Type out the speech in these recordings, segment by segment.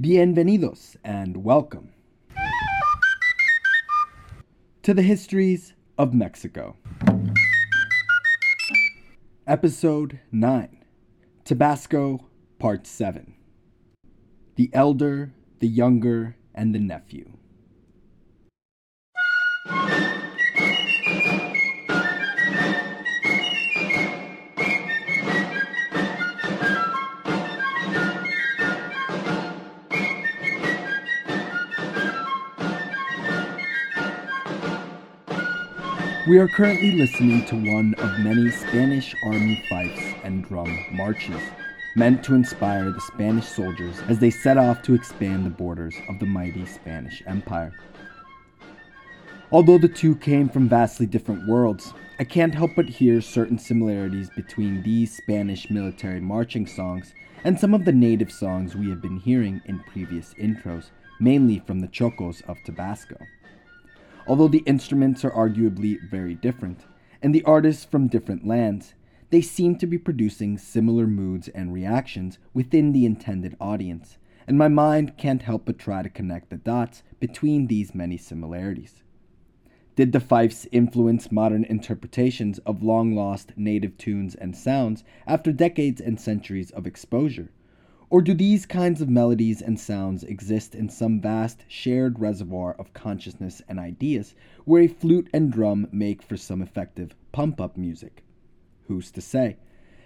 Bienvenidos and welcome to the Histories of Mexico. Episode 9 Tabasco, Part 7 The Elder, the Younger, and the Nephew. We are currently listening to one of many Spanish Army fifes and drum marches, meant to inspire the Spanish soldiers as they set off to expand the borders of the mighty Spanish Empire. Although the two came from vastly different worlds, I can't help but hear certain similarities between these Spanish military marching songs and some of the native songs we have been hearing in previous intros, mainly from the Chocos of Tabasco. Although the instruments are arguably very different, and the artists from different lands, they seem to be producing similar moods and reactions within the intended audience, and my mind can't help but try to connect the dots between these many similarities. Did the fifes influence modern interpretations of long lost native tunes and sounds after decades and centuries of exposure? Or do these kinds of melodies and sounds exist in some vast shared reservoir of consciousness and ideas where a flute and drum make for some effective pump up music? Who's to say?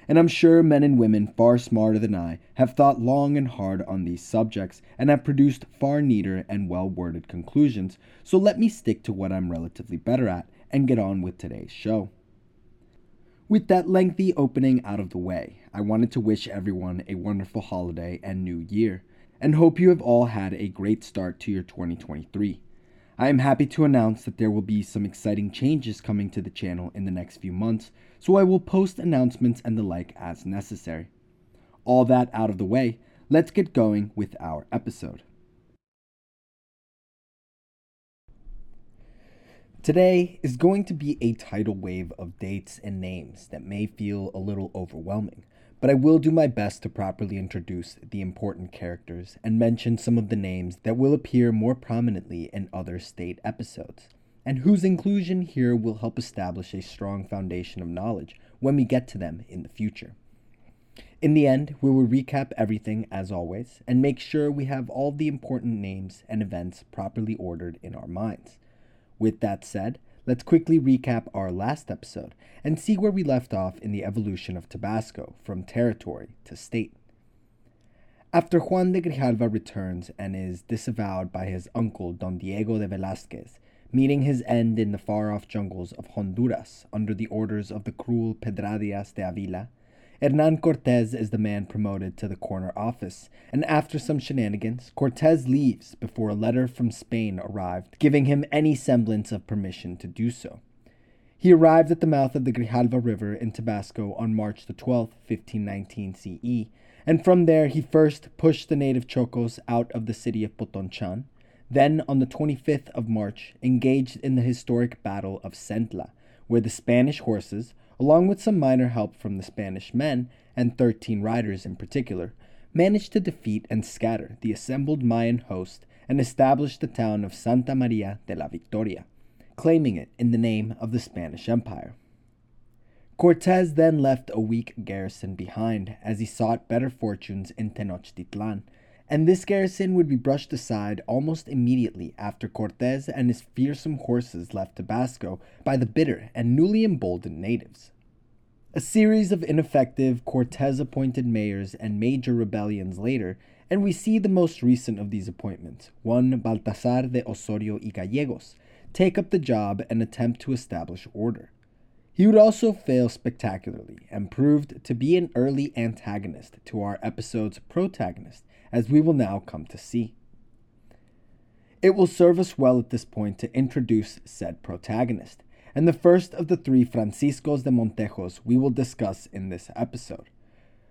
And I'm sure men and women far smarter than I have thought long and hard on these subjects and have produced far neater and well worded conclusions, so let me stick to what I'm relatively better at and get on with today's show. With that lengthy opening out of the way, I wanted to wish everyone a wonderful holiday and new year, and hope you have all had a great start to your 2023. I am happy to announce that there will be some exciting changes coming to the channel in the next few months, so I will post announcements and the like as necessary. All that out of the way, let's get going with our episode. Today is going to be a tidal wave of dates and names that may feel a little overwhelming, but I will do my best to properly introduce the important characters and mention some of the names that will appear more prominently in other state episodes, and whose inclusion here will help establish a strong foundation of knowledge when we get to them in the future. In the end, we will recap everything as always and make sure we have all the important names and events properly ordered in our minds. With that said, let's quickly recap our last episode and see where we left off in the evolution of Tabasco from territory to state. After Juan de Grijalva returns and is disavowed by his uncle Don Diego de Velazquez, meeting his end in the far off jungles of Honduras under the orders of the cruel Pedrarias de Avila, Hernan Cortez is the man promoted to the corner office, and after some shenanigans, Cortez leaves before a letter from Spain arrived giving him any semblance of permission to do so. He arrived at the mouth of the Grijalva River in Tabasco on March the 12th, 1519 CE, and from there he first pushed the native Chocos out of the city of Potonchan, then on the 25th of March engaged in the historic Battle of Centla, where the Spanish horses, along with some minor help from the Spanish men, and 13 riders in particular, managed to defeat and scatter the assembled Mayan host and establish the town of Santa Maria de la Victoria, claiming it in the name of the Spanish Empire. Cortez then left a weak garrison behind as he sought better fortunes in Tenochtitlan, and this garrison would be brushed aside almost immediately after Cortes and his fearsome horses left Tabasco by the bitter and newly emboldened natives. A series of ineffective Cortes appointed mayors and major rebellions later, and we see the most recent of these appointments, one Baltasar de Osorio y Gallegos, take up the job and attempt to establish order. He would also fail spectacularly and proved to be an early antagonist to our episode's protagonist, as we will now come to see. It will serve us well at this point to introduce said protagonist, and the first of the three Franciscos de Montejos we will discuss in this episode.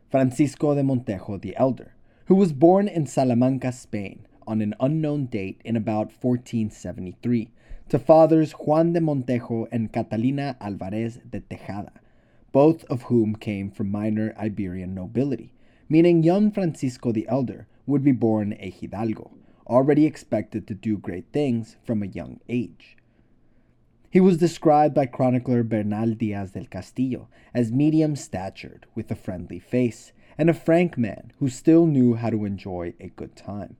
Francisco de Montejo the Elder, who was born in Salamanca, Spain, on an unknown date in about 1473, to fathers Juan de Montejo and Catalina Alvarez de Tejada, both of whom came from minor Iberian nobility, meaning young Francisco the Elder would be born a hidalgo, already expected to do great things from a young age. He was described by chronicler Bernal Diaz del Castillo as medium statured, with a friendly face, and a frank man who still knew how to enjoy a good time.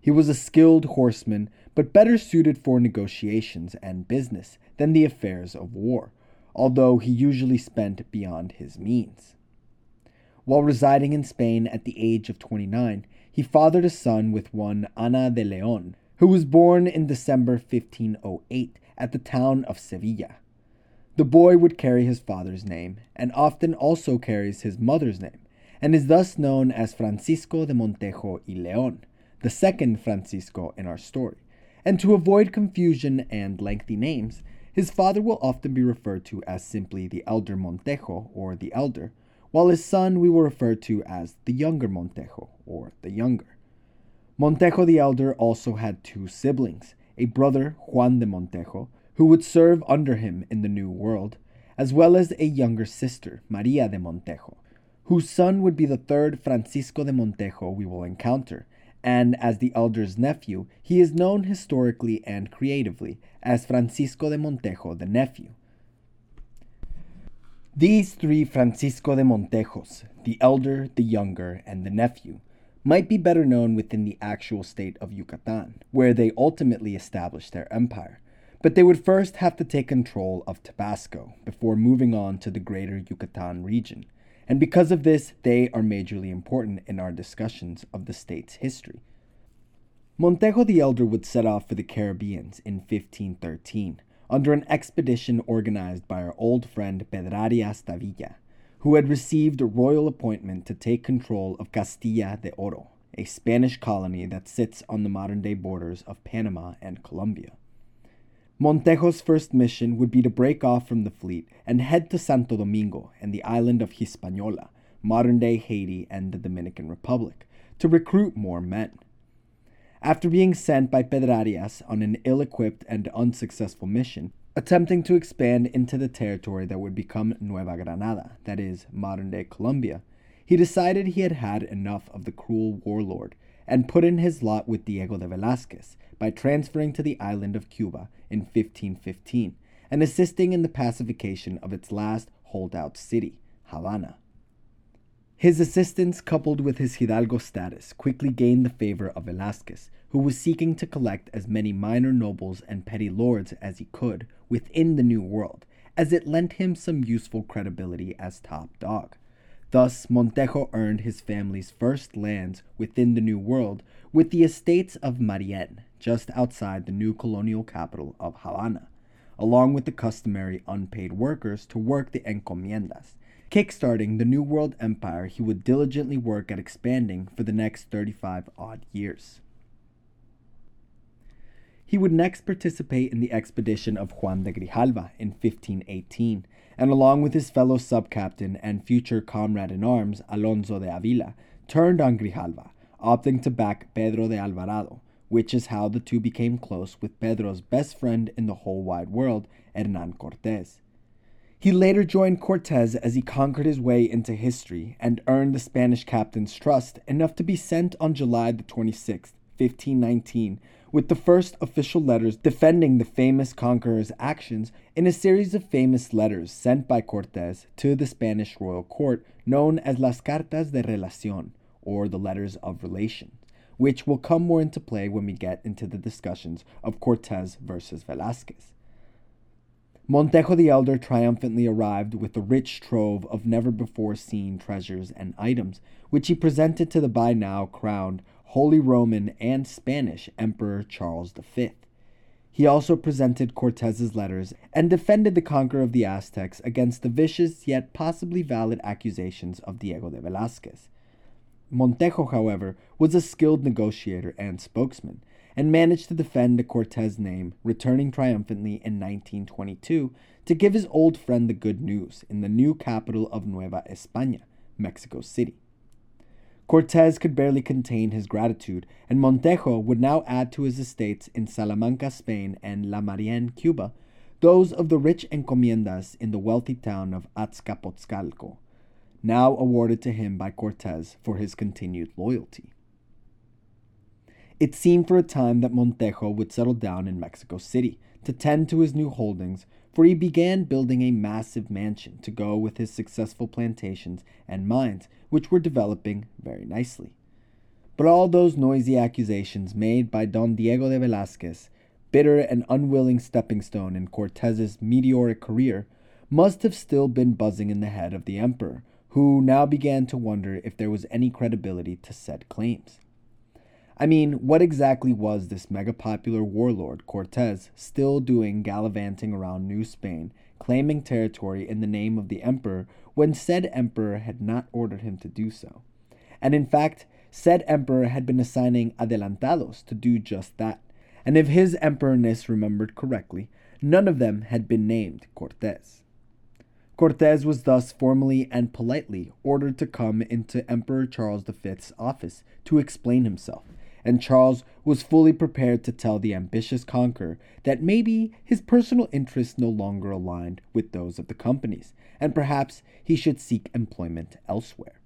He was a skilled horseman, but better suited for negotiations and business than the affairs of war, although he usually spent beyond his means. While residing in Spain at the age of 29, he fathered a son with one Ana de Leon, who was born in December 1508 at the town of Sevilla. The boy would carry his father's name, and often also carries his mother's name, and is thus known as Francisco de Montejo y Leon, the second Francisco in our story. And to avoid confusion and lengthy names, his father will often be referred to as simply the elder Montejo or the elder, while his son we will refer to as the younger Montejo or the younger. Montejo the elder also had two siblings, a brother Juan de Montejo, who would serve under him in the New World, as well as a younger sister, Maria de Montejo, whose son would be the third Francisco de Montejo we will encounter, and as the elder's nephew, he is known historically and creatively as Francisco de Montejo the nephew. These three Francisco de Montejos, the elder, the younger, and the nephew, might be better known within the actual state of Yucatan, where they ultimately established their empire. But they would first have to take control of Tabasco before moving on to the greater Yucatan region, and because of this, they are majorly important in our discussions of the state's history. Montejo the Elder would set off for the Caribbeans in 1513 under an expedition organized by our old friend Pedrarias Davila, who had received a royal appointment to take control of Castilla de Oro, a Spanish colony that sits on the modern day borders of Panama and Colombia. Montejo's first mission would be to break off from the fleet and head to Santo Domingo and the island of Hispaniola, modern day Haiti and the Dominican Republic, to recruit more men. After being sent by Pedrarias on an ill equipped and unsuccessful mission, attempting to expand into the territory that would become Nueva Granada, that is, modern day Colombia, he decided he had had enough of the cruel warlord and put in his lot with Diego de Velazquez by transferring to the island of Cuba in 1515 and assisting in the pacification of its last holdout city, Havana. His assistance, coupled with his Hidalgo status, quickly gained the favor of Velazquez, who was seeking to collect as many minor nobles and petty lords as he could within the New World, as it lent him some useful credibility as top dog. Thus, Montejo earned his family's first lands within the New World with the estates of Marien, just outside the new colonial capital of Havana, along with the customary unpaid workers to work the encomiendas, kickstarting the New World empire he would diligently work at expanding for the next 35 odd years. He would next participate in the expedition of Juan de Grijalva in 1518, and along with his fellow subcaptain and future comrade in arms, Alonso de Avila, turned on Grijalva, opting to back Pedro de Alvarado, which is how the two became close with Pedro's best friend in the whole wide world, Hernan Cortes. He later joined Cortes as he conquered his way into history and earned the Spanish captain's trust enough to be sent on July the 26th, 1519, with the first official letters defending the famous conqueror's actions in a series of famous letters sent by Cortes to the Spanish royal court known as Las Cartas de Relación, or the Letters of Relation, which will come more into play when we get into the discussions of Cortes versus Velazquez. Montejo the Elder triumphantly arrived with a rich trove of never before seen treasures and items, which he presented to the by now crowned Holy Roman and Spanish Emperor Charles V. He also presented Cortez's letters and defended the conqueror of the Aztecs against the vicious yet possibly valid accusations of Diego de Velazquez. Montejo, however, was a skilled negotiator and spokesman, and managed to defend the Cortez name, returning triumphantly in 1922 to give his old friend the good news in the new capital of Nueva España, Mexico City. Cortes could barely contain his gratitude, and Montejo would now add to his estates in Salamanca, Spain, and La Marien, Cuba, those of the rich encomiendas in the wealthy town of Azcapotzalco, now awarded to him by Cortes for his continued loyalty. It seemed for a time that Montejo would settle down in Mexico City to tend to his new holdings, for he began building a massive mansion to go with his successful plantations and mines, which were developing very nicely. But all those noisy accusations made by Don Diego de Velazquez, bitter and unwilling stepping stone in Cortez's meteoric career, must have still been buzzing in the head of the emperor, who now began to wonder if there was any credibility to said claims. I mean, what exactly was this mega popular warlord, Cortez, still doing gallivanting around New Spain, claiming territory in the name of the emperor when said emperor had not ordered him to do so? And in fact, said emperor had been assigning adelantados to do just that. And if his emperorness remembered correctly, none of them had been named Cortes. Cortes was thus formally and politely ordered to come into Emperor Charles V's office to explain himself and Charles was fully prepared to tell the ambitious conqueror that maybe his personal interests no longer aligned with those of the companies, and perhaps he should seek employment elsewhere.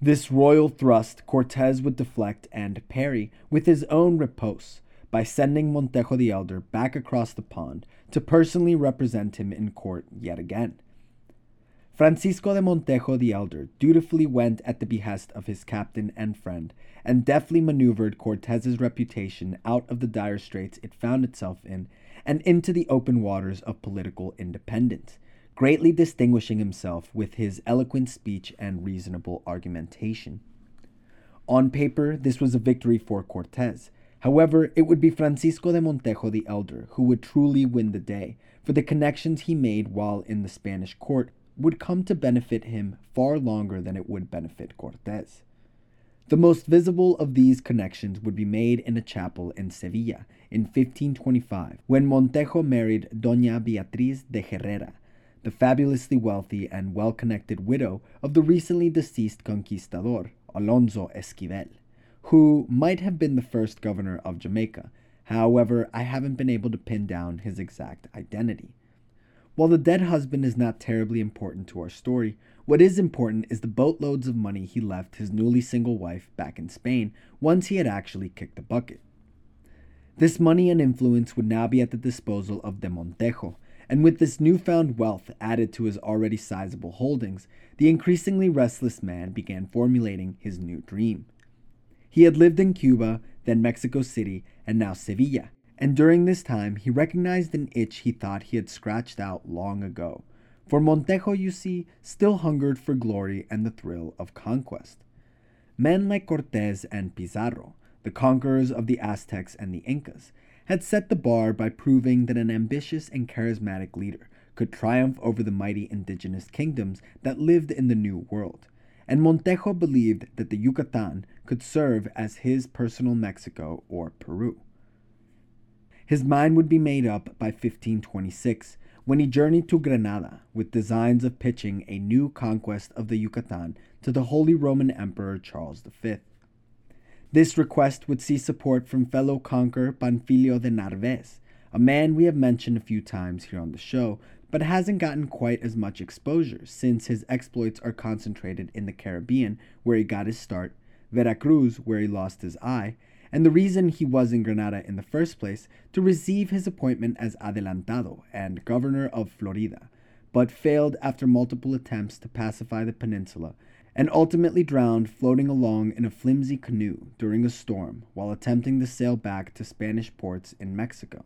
This royal thrust Cortez would deflect and parry with his own riposte by sending Montejo the Elder back across the pond to personally represent him in court yet again. Francisco de Montejo the Elder dutifully went at the behest of his captain and friend, and deftly maneuvered Cortez's reputation out of the dire straits it found itself in and into the open waters of political independence, greatly distinguishing himself with his eloquent speech and reasonable argumentation. On paper, this was a victory for Cortez. However, it would be Francisco de Montejo the Elder who would truly win the day, for the connections he made while in the Spanish court would come to benefit him far longer than it would benefit Cortes. The most visible of these connections would be made in a chapel in Sevilla in 1525 when Montejo married Doña Beatriz de Herrera, the fabulously wealthy and well connected widow of the recently deceased conquistador Alonso Esquivel, who might have been the first governor of Jamaica. However, I haven't been able to pin down his exact identity. While the dead husband is not terribly important to our story, what is important is the boatloads of money he left his newly single wife back in Spain once he had actually kicked the bucket. This money and influence would now be at the disposal of de Montejo, and with this newfound wealth added to his already sizable holdings, the increasingly restless man began formulating his new dream. He had lived in Cuba, then Mexico City, and now Sevilla, and during this time he recognized an itch he thought he had scratched out long ago. For Montejo, you see, still hungered for glory and the thrill of conquest. Men like Cortes and Pizarro, the conquerors of the Aztecs and the Incas, had set the bar by proving that an ambitious and charismatic leader could triumph over the mighty indigenous kingdoms that lived in the New World. And Montejo believed that the Yucatan could serve as his personal Mexico or Peru. His mind would be made up by 1526 when he journeyed to Granada with designs of pitching a new conquest of the Yucatan to the Holy Roman Emperor Charles V. This request would see support from fellow conqueror Panfilio de Narvaez, a man we have mentioned a few times here on the show, but hasn't gotten quite as much exposure since his exploits are concentrated in the Caribbean, where he got his start, Veracruz, where he lost his eye, and the reason he was in Granada in the first place to receive his appointment as adelantado and governor of Florida, but failed after multiple attempts to pacify the peninsula and ultimately drowned floating along in a flimsy canoe during a storm while attempting to sail back to Spanish ports in Mexico.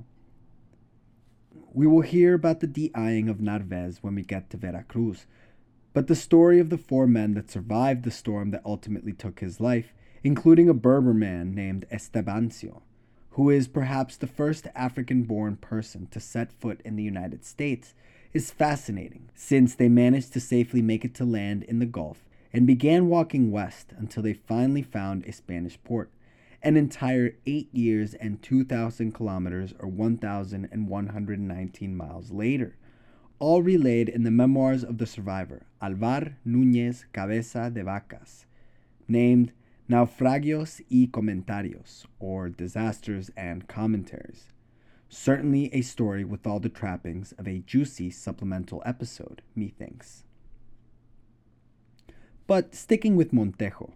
We will hear about the de-eyeing of Narvaez when we get to Veracruz, but the story of the four men that survived the storm that ultimately took his life including a Berber man named Estebanico, who is perhaps the first African born person to set foot in the United States, is fascinating since they managed to safely make it to land in the Gulf and began walking west until they finally found a Spanish port. An entire eight years and 2,000 kilometers or 1,119 miles later, all relayed in the memoirs of the survivor, Alvar Núñez Cabeza de Vacas, named Naufragios y Comentarios, or Disasters and Commentaries. Certainly a story with all the trappings of a juicy supplemental episode, methinks. But sticking with Montejo,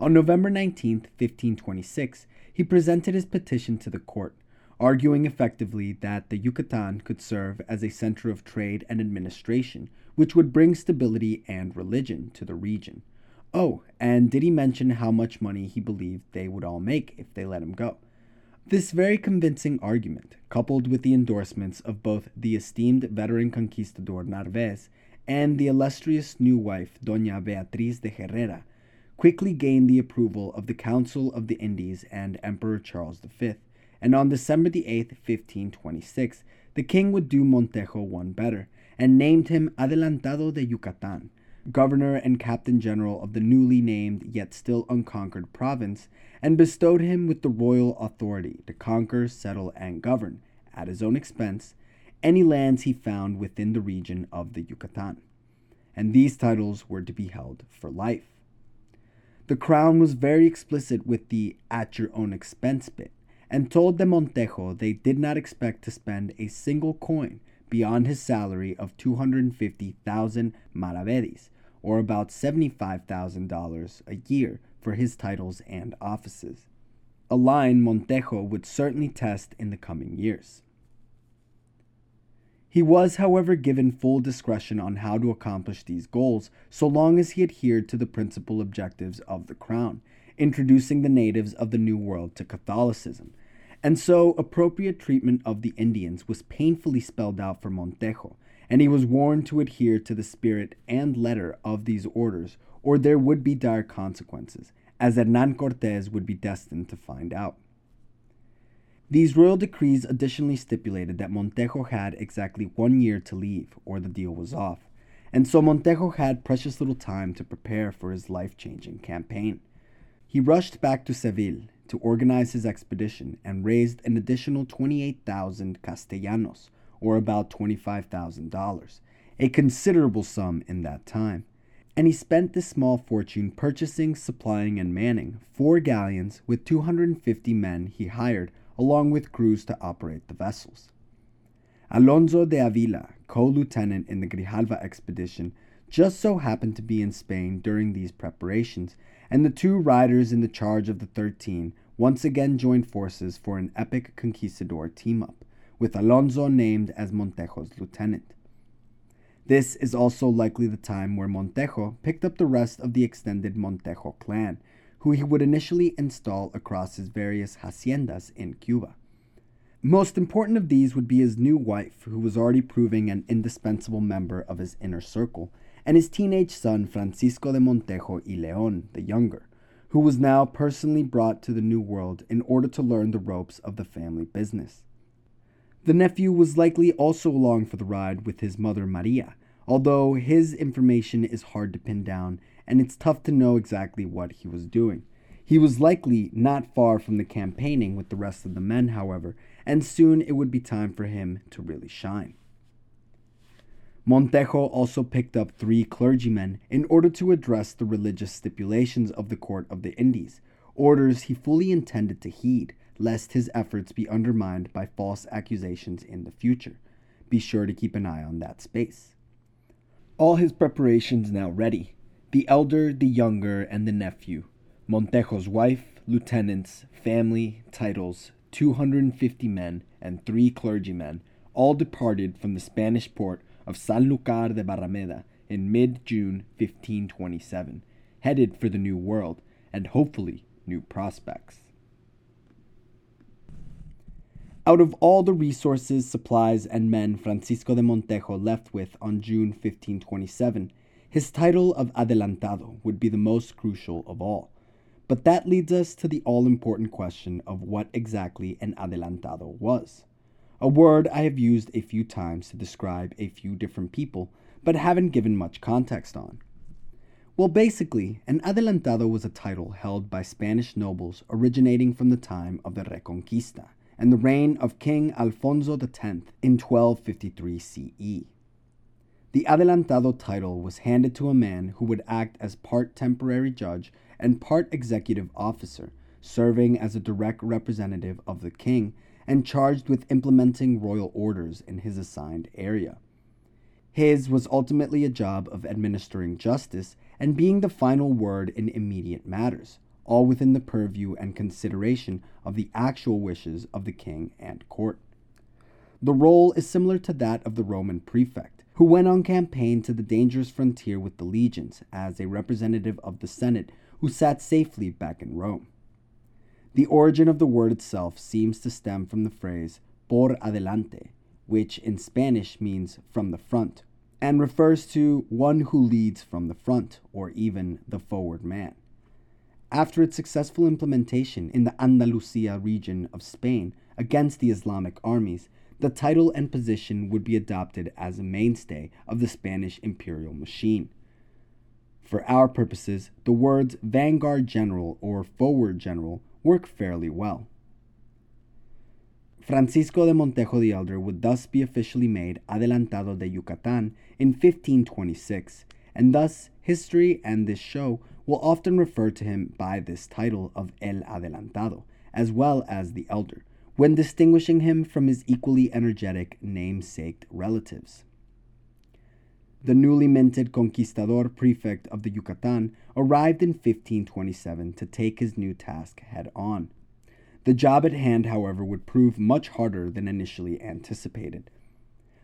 On November 19, 1526, he presented his petition to the court, arguing effectively that the Yucatan could serve as a center of trade and administration, which would bring stability and religion to the region. Oh, and did he mention how much money he believed they would all make if they let him go? This very convincing argument, coupled with the endorsements of both the esteemed veteran conquistador Narvaez and the illustrious new wife Doña Beatriz de Herrera, quickly gained the approval of the Council of the Indies and Emperor Charles V, and on December the 8th, 1526, the king would do Montejo one better, and named him Adelantado de Yucatan, governor and captain general of the newly named yet still unconquered province, and bestowed him with the royal authority to conquer, settle, and govern, at his own expense, any lands he found within the region of the Yucatan. And these titles were to be held for life. The crown was very explicit with the at your own expense bit, and told de Montejo they did not expect to spend a single coin beyond his salary of 250,000 maravedis, or about $75,000 a year for his titles and offices, a line Montejo would certainly test in the coming years. He was, however, given full discretion on how to accomplish these goals so long as he adhered to the principal objectives of the crown, introducing the natives of the New World to Catholicism. And so, appropriate treatment of the Indians was painfully spelled out for Montejo, and he was warned to adhere to the spirit and letter of these orders, or there would be dire consequences, as Hernan Cortes would be destined to find out. These royal decrees additionally stipulated that Montejo had exactly one year to leave, or the deal was off, and so Montejo had precious little time to prepare for his life changing campaign. He rushed back to Seville to organize his expedition and raised an additional 28,000 castellanos, or about $25,000, a considerable sum in that time. And he spent this small fortune purchasing, supplying, and manning four galleons with 250 men he hired, along with crews to operate the vessels. Alonso de Avila, co lieutenant in the Grijalva expedition, just so happened to be in Spain during these preparations, and the two riders in the charge of the Thirteen once again joined forces for an epic conquistador team up with Alonso named as Montejo's lieutenant. This is also likely the time where Montejo picked up the rest of the extended Montejo clan, who he would initially install across his various haciendas in Cuba. Most important of these would be his new wife, who was already proving an indispensable member of his inner circle, and his teenage son Francisco de Montejo y Leon the Younger, who was now personally brought to the New World in order to learn the ropes of the family business. The nephew was likely also along for the ride with his mother Maria, although his information is hard to pin down and it's tough to know exactly what he was doing. He was likely not far from the campaigning with the rest of the men, however, and soon it would be time for him to really shine. Montejo also picked up three clergymen in order to address the religious stipulations of the Court of the Indies, orders he fully intended to heed, lest his efforts be undermined by false accusations in the future. Be sure to keep an eye on that space. All his preparations now ready the elder, the younger, and the nephew, Montejo's wife, lieutenants, family, titles, 250 men, and three clergymen all departed from the Spanish port of Sanlúcar de Barrameda in mid June 1527, headed for the New World and hopefully new prospects. Out of all the resources, supplies, and men Francisco de Montejo left with on June 1527, his title of Adelantado would be the most crucial of all. But that leads us to the all important question of what exactly an Adelantado was. A word I have used a few times to describe a few different people, but haven't given much context on. Well, basically, an Adelantado was a title held by Spanish nobles originating from the time of the Reconquista and the reign of King Alfonso X in 1253 CE. The adelantado title was handed to a man who would act as part temporary judge and part executive officer, serving as a direct representative of the king and charged with implementing royal orders in his assigned area. His was ultimately a job of administering justice and being the final word in immediate matters, all within the purview and consideration of the actual wishes of the king and court. The role is similar to that of the Roman prefect, who went on campaign to the dangerous frontier with the legions as a representative of the Senate who sat safely back in Rome. The origin of the word itself seems to stem from the phrase por adelante, which in Spanish means from the front, and refers to one who leads from the front, or even the forward man. After its successful implementation in the Andalusia region of Spain against the Islamic armies, the title and position would be adopted as a mainstay of the Spanish imperial machine. For our purposes, the words vanguard general or forward general work fairly well. Francisco de Montejo the Elder would thus be officially made Adelantado de Yucatan in 1526, and thus history and this show will often refer to him by this title of El Adelantado, as well as the Elder, when distinguishing him from his equally energetic namesake relatives. The newly minted conquistador prefect of the Yucatan arrived in 1527 to take his new task head on. The job at hand, however, would prove much harder than initially anticipated.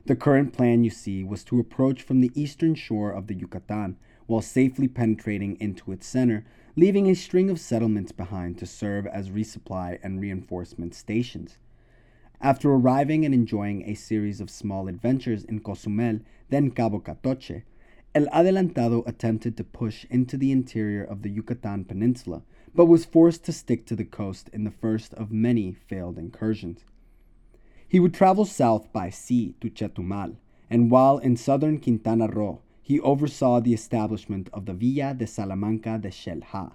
The current plan, you see, was to approach from the eastern shore of the Yucatan while safely penetrating into its center, leaving a string of settlements behind to serve as resupply and reinforcement stations. After arriving and enjoying a series of small adventures in Cozumel, then Cabo Catoche, El Adelantado attempted to push into the interior of the Yucatan Peninsula, but was forced to stick to the coast in the first of many failed incursions. He would travel south by sea to Chetumal, and while in southern Quintana Roo, he oversaw the establishment of the Villa de Salamanca de Xel-Há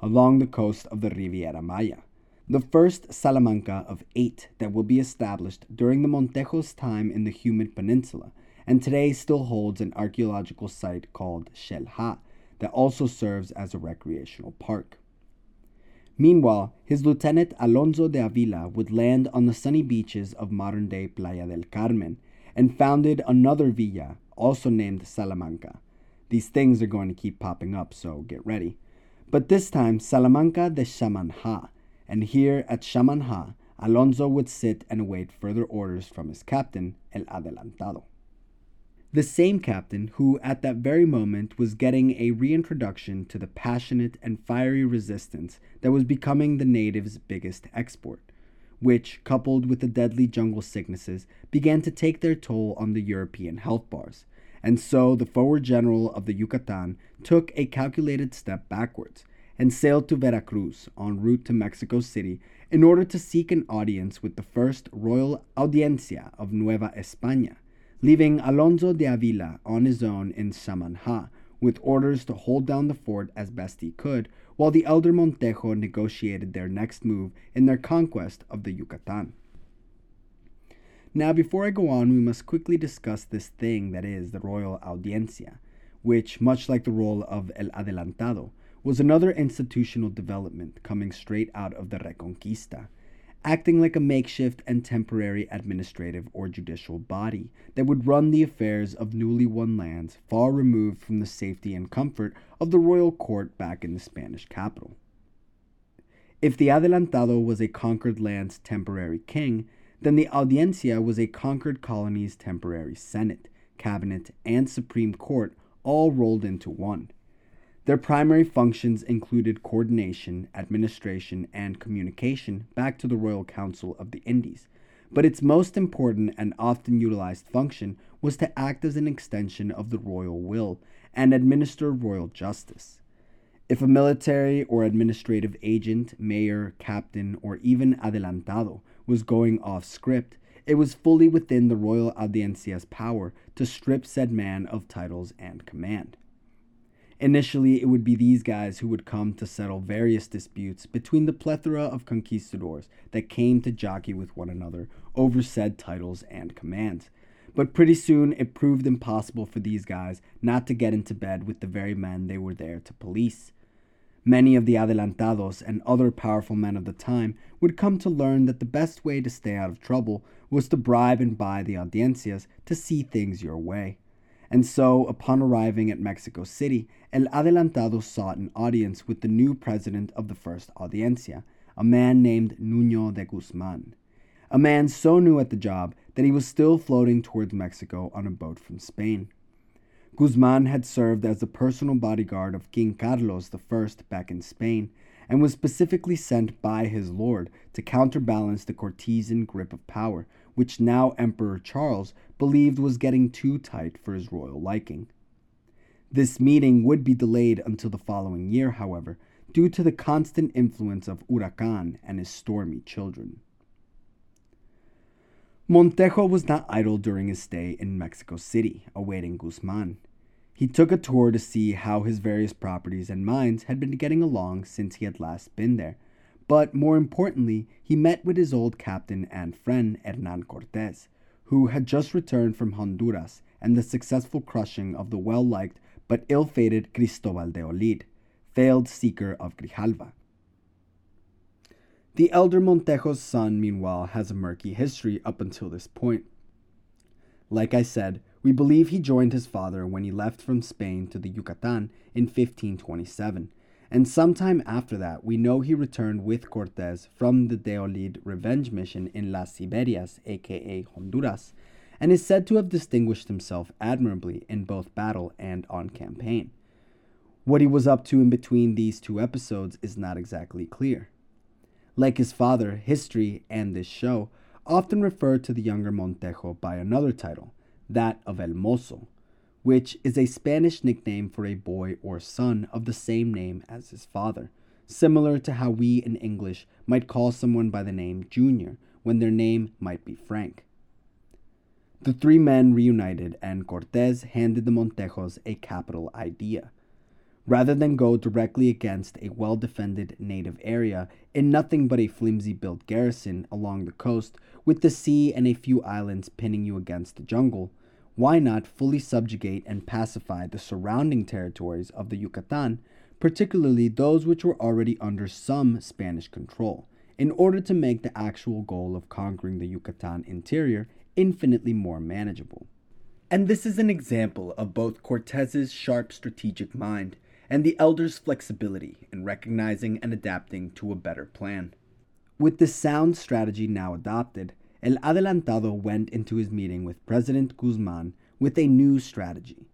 along the coast of the Riviera Maya, the first Salamanca of eight that will be established during the Montejos' time in the humid peninsula, and today still holds an archaeological site called Xel-Há that also serves as a recreational park. Meanwhile, his lieutenant Alonso de Avila would land on the sunny beaches of modern day Playa del Carmen and founded another villa also named Salamanca. These things are going to keep popping up, so get ready. But this time, Salamanca de Xamanhá, and here at Xamanhá, Alonso would sit and await further orders from his captain, El Adelantado. The same captain who, at that very moment, was getting a reintroduction to the passionate and fiery resistance that was becoming the natives' biggest export, which, coupled with the deadly jungle sicknesses, began to take their toll on the European health bars, and so the forward general of the Yucatan took a calculated step backwards and sailed to Veracruz en route to Mexico City in order to seek an audience with the first Royal Audiencia of Nueva España, leaving Alonso de Avila on his own in Xamanhá with orders to hold down the fort as best he could, while the elder Montejo negotiated their next move in their conquest of the Yucatan. Now, before I go on, we must quickly discuss this thing that is the Royal Audiencia, which, much like the role of El Adelantado, was another institutional development coming straight out of the Reconquista, acting like a makeshift and temporary administrative or judicial body that would run the affairs of newly won lands far removed from the safety and comfort of the royal court back in the Spanish capital. If the Adelantado was a conquered land's temporary king, then the Audiencia was a conquered colony's temporary Senate, Cabinet, and Supreme Court all rolled into one. Their primary functions included coordination, administration, and communication back to the Royal Council of the Indies, but its most important and often utilized function was to act as an extension of the royal will and administer royal justice. If a military or administrative agent, mayor, captain, or even adelantado was going off script, it was fully within the Royal Audiencia's power to strip said man of titles and command. Initially, it would be these guys who would come to settle various disputes between the plethora of conquistadors that came to jockey with one another over said titles and commands. But pretty soon, it proved impossible for these guys not to get into bed with the very men they were there to police. Many of the adelantados and other powerful men of the time would come to learn that the best way to stay out of trouble was to bribe and buy the audiencias to see things your way. And so, upon arriving at Mexico City, El Adelantado sought an audience with the new president of the First Audiencia, a man named Nuño de Guzman. A man so new at the job that he was still floating towards Mexico on a boat from Spain. Guzman had served as the personal bodyguard of King Carlos I back in Spain and was specifically sent by his lord to counterbalance the Cortesian grip of power, which now Emperor Charles believed was getting too tight for his royal liking. This meeting would be delayed until the following year, however, due to the constant influence of Huracan and his stormy children. Montejo was not idle during his stay in Mexico City, awaiting Guzman. He took a tour to see how his various properties and mines had been getting along since he had last been there. But more importantly, he met with his old captain and friend Hernan Cortes, who had just returned from Honduras and the successful crushing of the well liked but ill fated Cristobal de Olid, failed seeker of Grijalva. The elder Montejo's son, meanwhile, has a murky history up until this point. Like I said, we believe he joined his father when he left from Spain to the Yucatan in 1527, and sometime after that, we know he returned with Cortes from the Deolid revenge mission in Las Siberias, aka Honduras, and is said to have distinguished himself admirably in both battle and on campaign. What he was up to in between these two episodes is not exactly clear. Like his father, history and this show often refer to the younger Montejo by another title, that of El Mozo, which is a Spanish nickname for a boy or son of the same name as his father, similar to how we in English might call someone by the name Junior when their name might be Frank. The three men reunited, and Cortes handed the Montejos a capital idea. Rather than go directly against a well defended native area in nothing but a flimsy built garrison along the coast, with the sea and a few islands pinning you against the jungle, why not fully subjugate and pacify the surrounding territories of the Yucatan, particularly those which were already under some Spanish control, in order to make the actual goal of conquering the Yucatan interior infinitely more manageable? And this is an example of both Cortes's sharp strategic mind and the elder's flexibility in recognizing and adapting to a better plan. With this sound strategy now adopted, El Adelantado went into his meeting with President Guzman with a new strategy,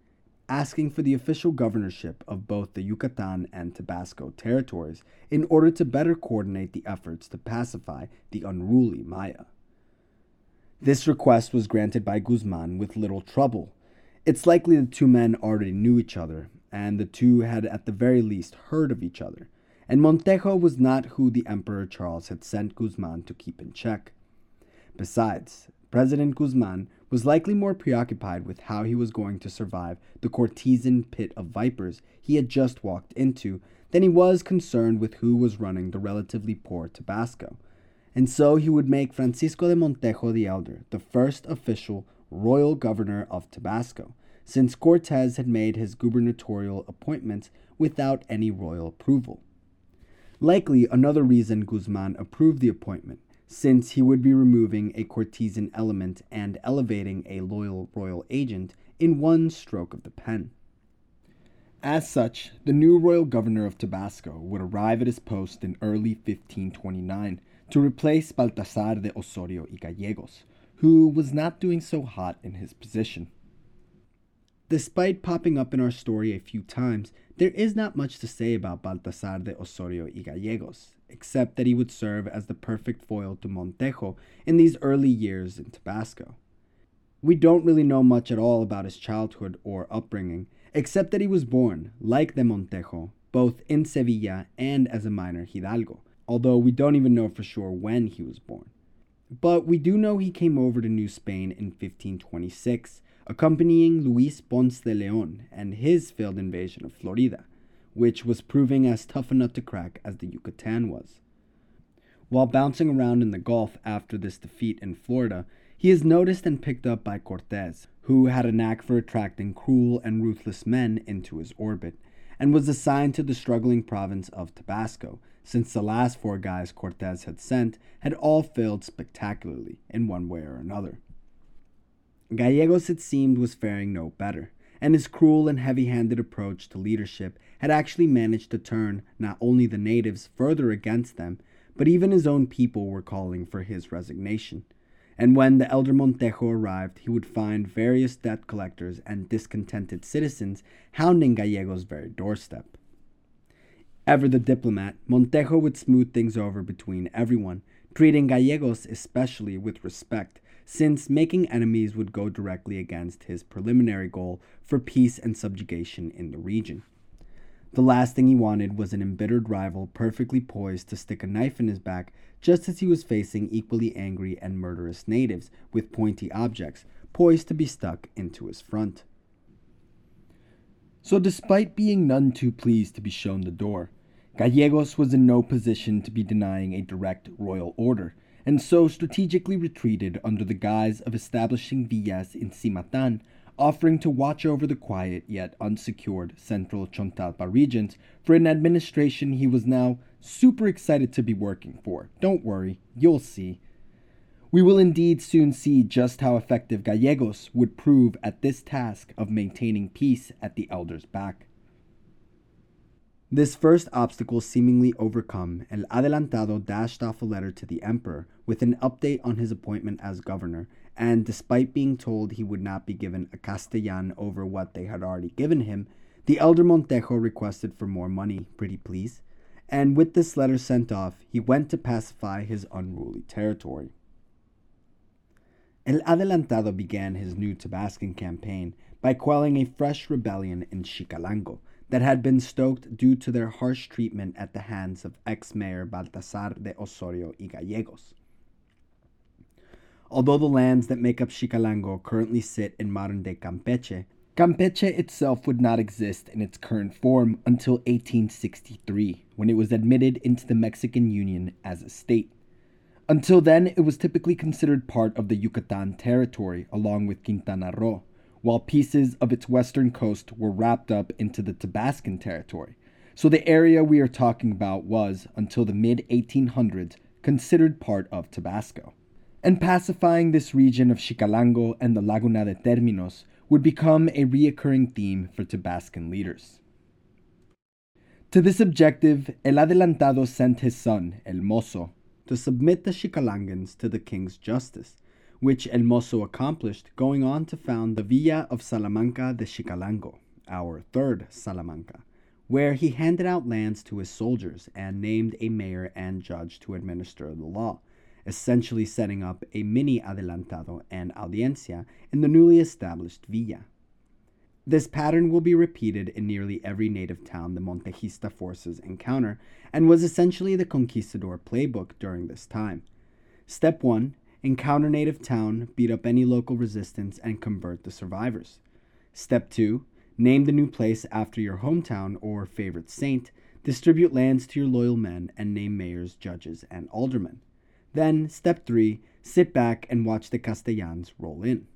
asking for the official governorship of both the Yucatan and Tabasco territories in order to better coordinate the efforts to pacify the unruly Maya. This request was granted by Guzman with little trouble. It's likely the two men already knew each other, and the two had at the very least heard of each other, and Montejo was not who the Emperor Charles had sent Guzman to keep in check. Besides, President Guzman was likely more preoccupied with how he was going to survive the Cortesian pit of vipers he had just walked into than he was concerned with who was running the relatively poor Tabasco. And so he would make Francisco de Montejo the Elder the first official royal governor of Tabasco, since Cortes had made his gubernatorial appointments without any royal approval. Likely another reason Guzman approved the appointment since he would be removing a Cortesian element and elevating a loyal royal agent in one stroke of the pen. As such, the new royal governor of Tabasco would arrive at his post in early 1529 to replace Baltasar de Osorio y Gallegos, who was not doing so hot in his position. Despite popping up in our story a few times, there is not much to say about Baltasar de Osorio y Gallegos, except that he would serve as the perfect foil to Montejo in these early years in Tabasco. We don't really know much at all about his childhood or upbringing, except that he was born, like de Montejo, both in Sevilla and as a minor hidalgo, although we don't even know for sure when he was born. But we do know he came over to New Spain in 1526, accompanying Luis Ponce de Leon and his failed invasion of Florida, which was proving as tough a nut to crack as the Yucatan was. While bouncing around in the Gulf after this defeat in Florida, he is noticed and picked up by Cortes, who had a knack for attracting cruel and ruthless men into his orbit, and was assigned to the struggling province of Tabasco, since the last four guys Cortes had sent had all failed spectacularly in one way or another. Gallegos, it seemed, was faring no better and his cruel and heavy handed approach to leadership had actually managed to turn not only the natives further against them, but even his own people were calling for his resignation. And when the elder Montejo arrived, he would find various debt collectors and discontented citizens hounding Gallego's very doorstep. Ever the diplomat, Montejo would smooth things over between everyone, treating Gallegos especially with respect, since making enemies would go directly against his preliminary goal for peace and subjugation in the region. The last thing he wanted was an embittered rival perfectly poised to stick a knife in his back just as he was facing equally angry and murderous natives with pointy objects poised to be stuck into his front. So, despite being none too pleased to be shown the door, Gallegos was in no position to be denying a direct royal order, and so strategically retreated under the guise of establishing villas in Cimatan offering to watch over the quiet yet unsecured central Chontalpa region for an administration he was now super excited to be working for. Don't worry, you'll see. We will indeed soon see just how effective Gallegos would prove at this task of maintaining peace at the elder's back. This first obstacle seemingly overcome, El Adelantado dashed off a letter to the emperor with an update on his appointment as governor and despite being told he would not be given a castellan over what they had already given him, the elder Montejo requested for more money, pretty please, and with this letter sent off, he went to pacify his unruly territory. El Adelantado began his new Tabascan campaign by quelling a fresh rebellion in Xicalango that had been stoked due to their harsh treatment at the hands of ex mayor Baltasar de Osorio y Gallegos. Although the lands that make up Xicalango currently sit in modern day Campeche, Campeche itself would not exist in its current form until 1863, when it was admitted into the Mexican Union as a state. Until then, it was typically considered part of the Yucatan territory along with Quintana Roo, while pieces of its western coast were wrapped up into the Tabascan territory. So the area we are talking about was, until the mid 1800s, considered part of Tabasco and pacifying this region of Xicalango and the Laguna de Terminos would become a reoccurring theme for Tabascan leaders. To this objective, El Adelantado sent his son, El Mozo, to submit the Xicalangans to the king's justice, which El Mozo accomplished, going on to found the Villa of Salamanca de Xicalango, our third Salamanca, where he handed out lands to his soldiers and named a mayor and judge to administer the law essentially setting up a mini adelantado and audiencia in the newly established villa. This pattern will be repeated in nearly every native town the Montejista forces encounter and was essentially the conquistador playbook during this time. Step 1 Encounter native town, beat up any local resistance, and convert the survivors. Step 2 Name the new place after your hometown or favorite saint, distribute lands to your loyal men, and name mayors, judges, and aldermen. Then, step three, sit back and watch the Castellans roll in.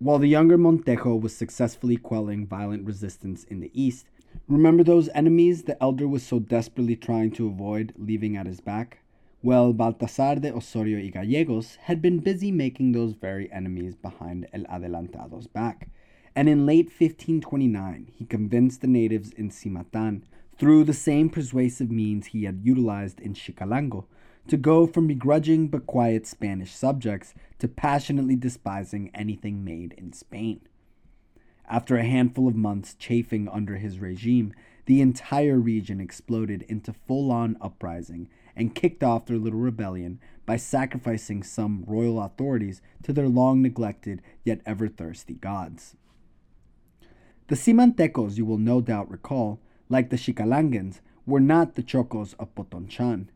While the younger Montejo was successfully quelling violent resistance in the east, remember those enemies the elder was so desperately trying to avoid leaving at his back? Well, Baltasar de Osorio y Gallegos had been busy making those very enemies behind El Adelantado's back, and in late 1529 he convinced the natives in Cimatan, through the same persuasive means he had utilized in Xicalango, to go from begrudging but quiet Spanish subjects to passionately despising anything made in Spain. After a handful of months chafing under his regime, the entire region exploded into full on uprising and kicked off their little rebellion by sacrificing some royal authorities to their long neglected yet ever thirsty gods. The Cimantecos, you will no doubt recall, like the Xicalangans, were not the Chocos of Potonchan.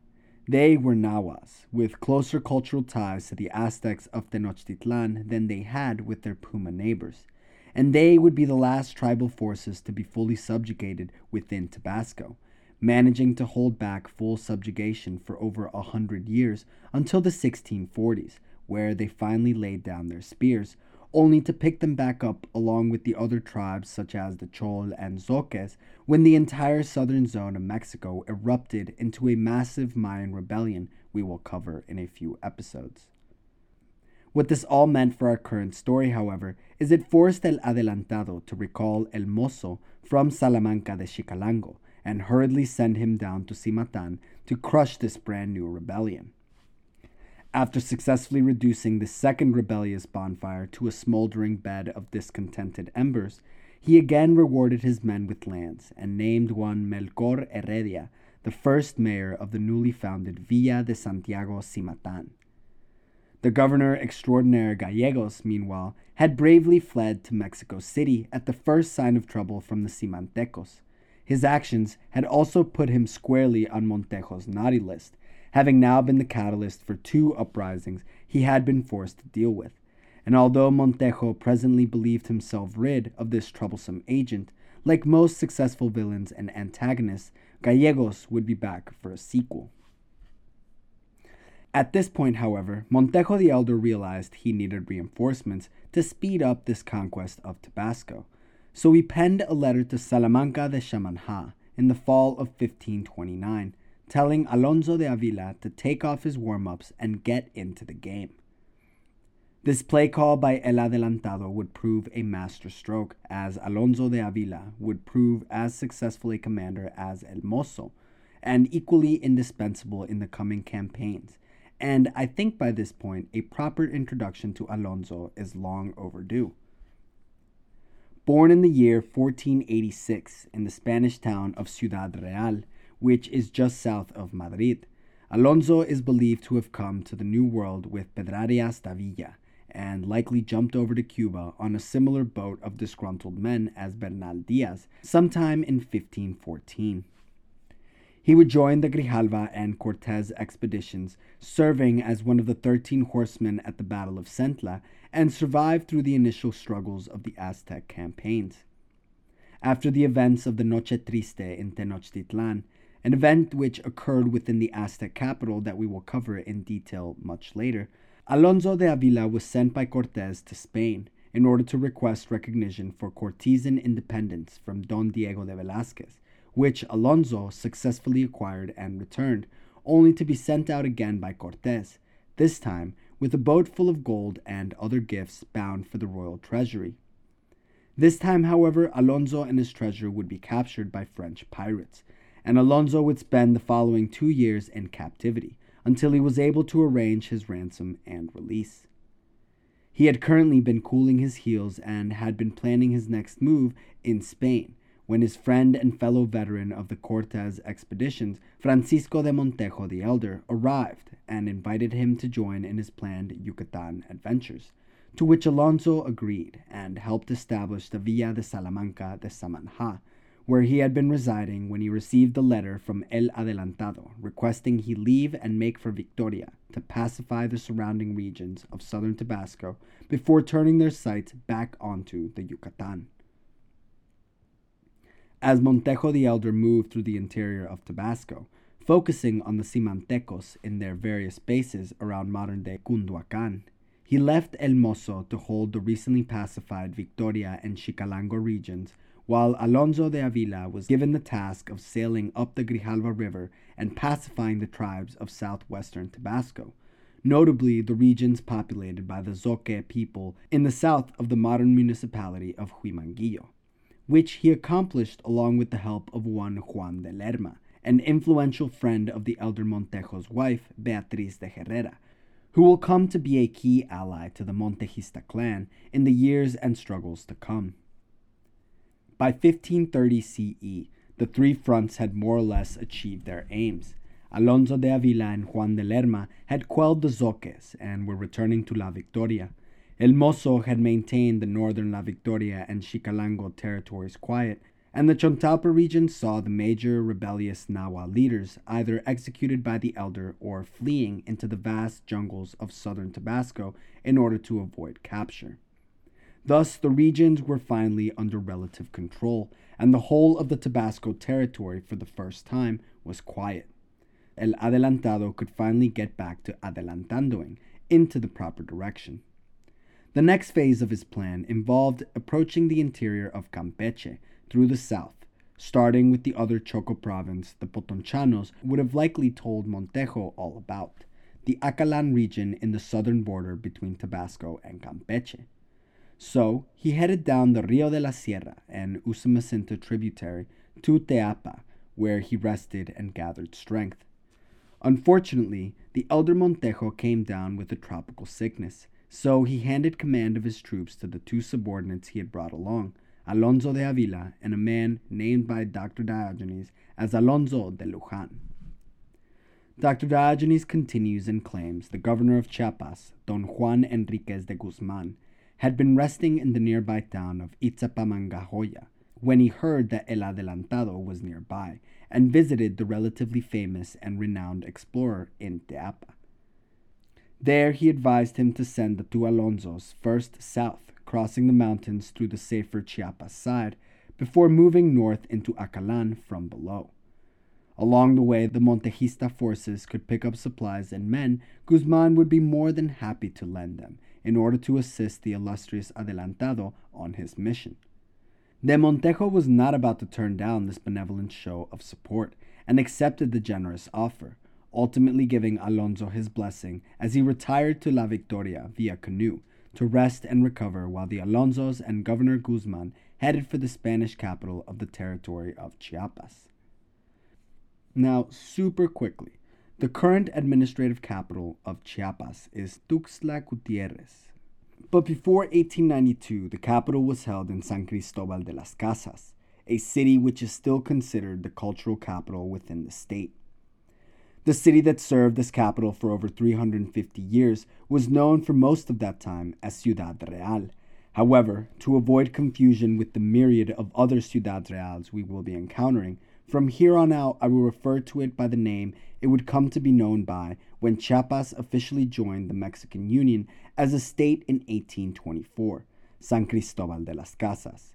They were Nahuas, with closer cultural ties to the Aztecs of Tenochtitlan than they had with their Puma neighbors, and they would be the last tribal forces to be fully subjugated within Tabasco, managing to hold back full subjugation for over a hundred years until the 1640s, where they finally laid down their spears, only to pick them back up along with the other tribes such as the Chol and Zoques when the entire southern zone of Mexico erupted into a massive Mayan rebellion we will cover in a few episodes. What this all meant for our current story, however, is it forced El Adelantado to recall El Mozo from Salamanca de Xicalango and hurriedly send him down to Cimatan to crush this brand new rebellion. After successfully reducing the second rebellious bonfire to a smoldering bed of discontented embers, he again rewarded his men with lands and named one Melchor Heredia the first mayor of the newly founded Villa de Santiago Cimatan. The governor extraordinaire Gallegos, meanwhile, had bravely fled to Mexico City at the first sign of trouble from the Cimantecos. His actions had also put him squarely on Montejo's naughty list, having now been the catalyst for two uprisings he had been forced to deal with. And although Montejo presently believed himself rid of this troublesome agent, like most successful villains and antagonists, Gallegos would be back for a sequel. At this point, however, Montejo the Elder realized he needed reinforcements to speed up this conquest of Tabasco, so he penned a letter to Salamanca de Xamanhá in the fall of 1529, telling Alonso de Avila to take off his warm ups and get into the game. This play call by El Adelantado would prove a masterstroke, as Alonso de Avila would prove as successful a commander as El Mozo, and equally indispensable in the coming campaigns. And I think by this point, a proper introduction to Alonso is long overdue. Born in the year 1486 in the Spanish town of Ciudad Real, which is just south of Madrid, Alonso is believed to have come to the New World with Pedrarias Dávila and likely jumped over to Cuba on a similar boat of disgruntled men as Bernal Diaz sometime in 1514. He would join the Grijalva and Cortes expeditions, serving as one of the 13 horsemen at the Battle of Centla, and survived through the initial struggles of the Aztec campaigns. After the events of the Noche Triste in Tenochtitlan, an event which occurred within the Aztec capital that we will cover in detail much later, Alonso de Avila was sent by Cortes to Spain in order to request recognition for Cortesian independence from Don Diego de Velazquez, which Alonso successfully acquired and returned, only to be sent out again by Cortes, this time with a boat full of gold and other gifts bound for the royal treasury. This time, however, Alonso and his treasure would be captured by French pirates, and Alonso would spend the following two years in captivity, until he was able to arrange his ransom and release. He had currently been cooling his heels and had been planning his next move in Spain when his friend and fellow veteran of the Cortes expeditions, Francisco de Montejo the Elder, arrived and invited him to join in his planned Yucatan adventures, to which Alonso agreed and helped establish the Villa de Salamanca de Xamanhá, where he had been residing when he received a letter from El Adelantado requesting he leave and make for Victoria to pacify the surrounding regions of southern Tabasco before turning their sights back onto the Yucatan. As Montejo the Elder moved through the interior of Tabasco, focusing on the Cimantecos in their various bases around modern day Cunduacan, he left El Mozo to hold the recently pacified Victoria and Xicalango regions while Alonso de Avila was given the task of sailing up the Grijalva River and pacifying the tribes of southwestern Tabasco, notably the regions populated by the Zoque people in the south of the modern municipality of Huimanguillo, which he accomplished along with the help of one Juan de Lerma, an influential friend of the elder Montejo's wife, Beatriz de Herrera, who will come to be a key ally to the Montejista clan in the years and struggles to come. By 1530 CE, the three fronts had more or less achieved their aims. Alonso de Avila and Juan de Lerma had quelled the Zoques and were returning to La Victoria. El Mozo had maintained the northern La Victoria and Xicalango territories quiet, and the Chontalpa region saw the major rebellious Nahua leaders either executed by the elder or fleeing into the vast jungles of southern Tabasco in order to avoid capture. Thus, the regions were finally under relative control, and the whole of the Tabasco territory for the first time was quiet. El Adelantado could finally get back to adelantandoing into the proper direction. The next phase of his plan involved approaching the interior of Campeche through the south, starting with the other Choco province the Potonchanos would have likely told Montejo all about. the Acalan region in the southern border between Tabasco and Campeche. So he headed down the Rio de la Sierra and Usumacinta tributary to Teapa, where he rested and gathered strength. Unfortunately, the elder Montejo came down with a tropical sickness, so he handed command of his troops to the two subordinates he had brought along, Alonso de Avila and a man named by Dr. Diogenes as Alonso de Lujan. Dr. Diogenes continues and claims the governor of Chiapas, Don Juan Enriquez de Guzman, had been resting in the nearby town of Ixtapangajoya when he heard that El Adelantado was nearby and visited the relatively famous and renowned explorer in Teapa. There he advised him to send the two Alonsos first south, crossing the mountains through the safer Chiapas side, before moving north into Acalan from below. Along the way, the Montejista forces could pick up supplies and men Guzman would be more than happy to lend them in order to assist the illustrious Adelantado on his mission. De Montejo was not about to turn down this benevolent show of support and accepted the generous offer, ultimately giving Alonso his blessing as he retired to La Victoria via canoe to rest and recover while the Alonsos and Governor Guzman headed for the Spanish capital of the territory of Chiapas. Now, super quickly, the current administrative capital of Chiapas is Tuxtla Gutierrez, but before 1892, the capital was held in San Cristobal de las Casas, a city which is still considered the cultural capital within the state. The city that served as capital for over 350 years was known for most of that time as Ciudad Real. However, to avoid confusion with the myriad of other Ciudad Reals we will be encountering, from here on out I will refer to it by the name it would come to be known by when Chiapas officially joined the Mexican Union as a state in 1824, San Cristobal de las Casas.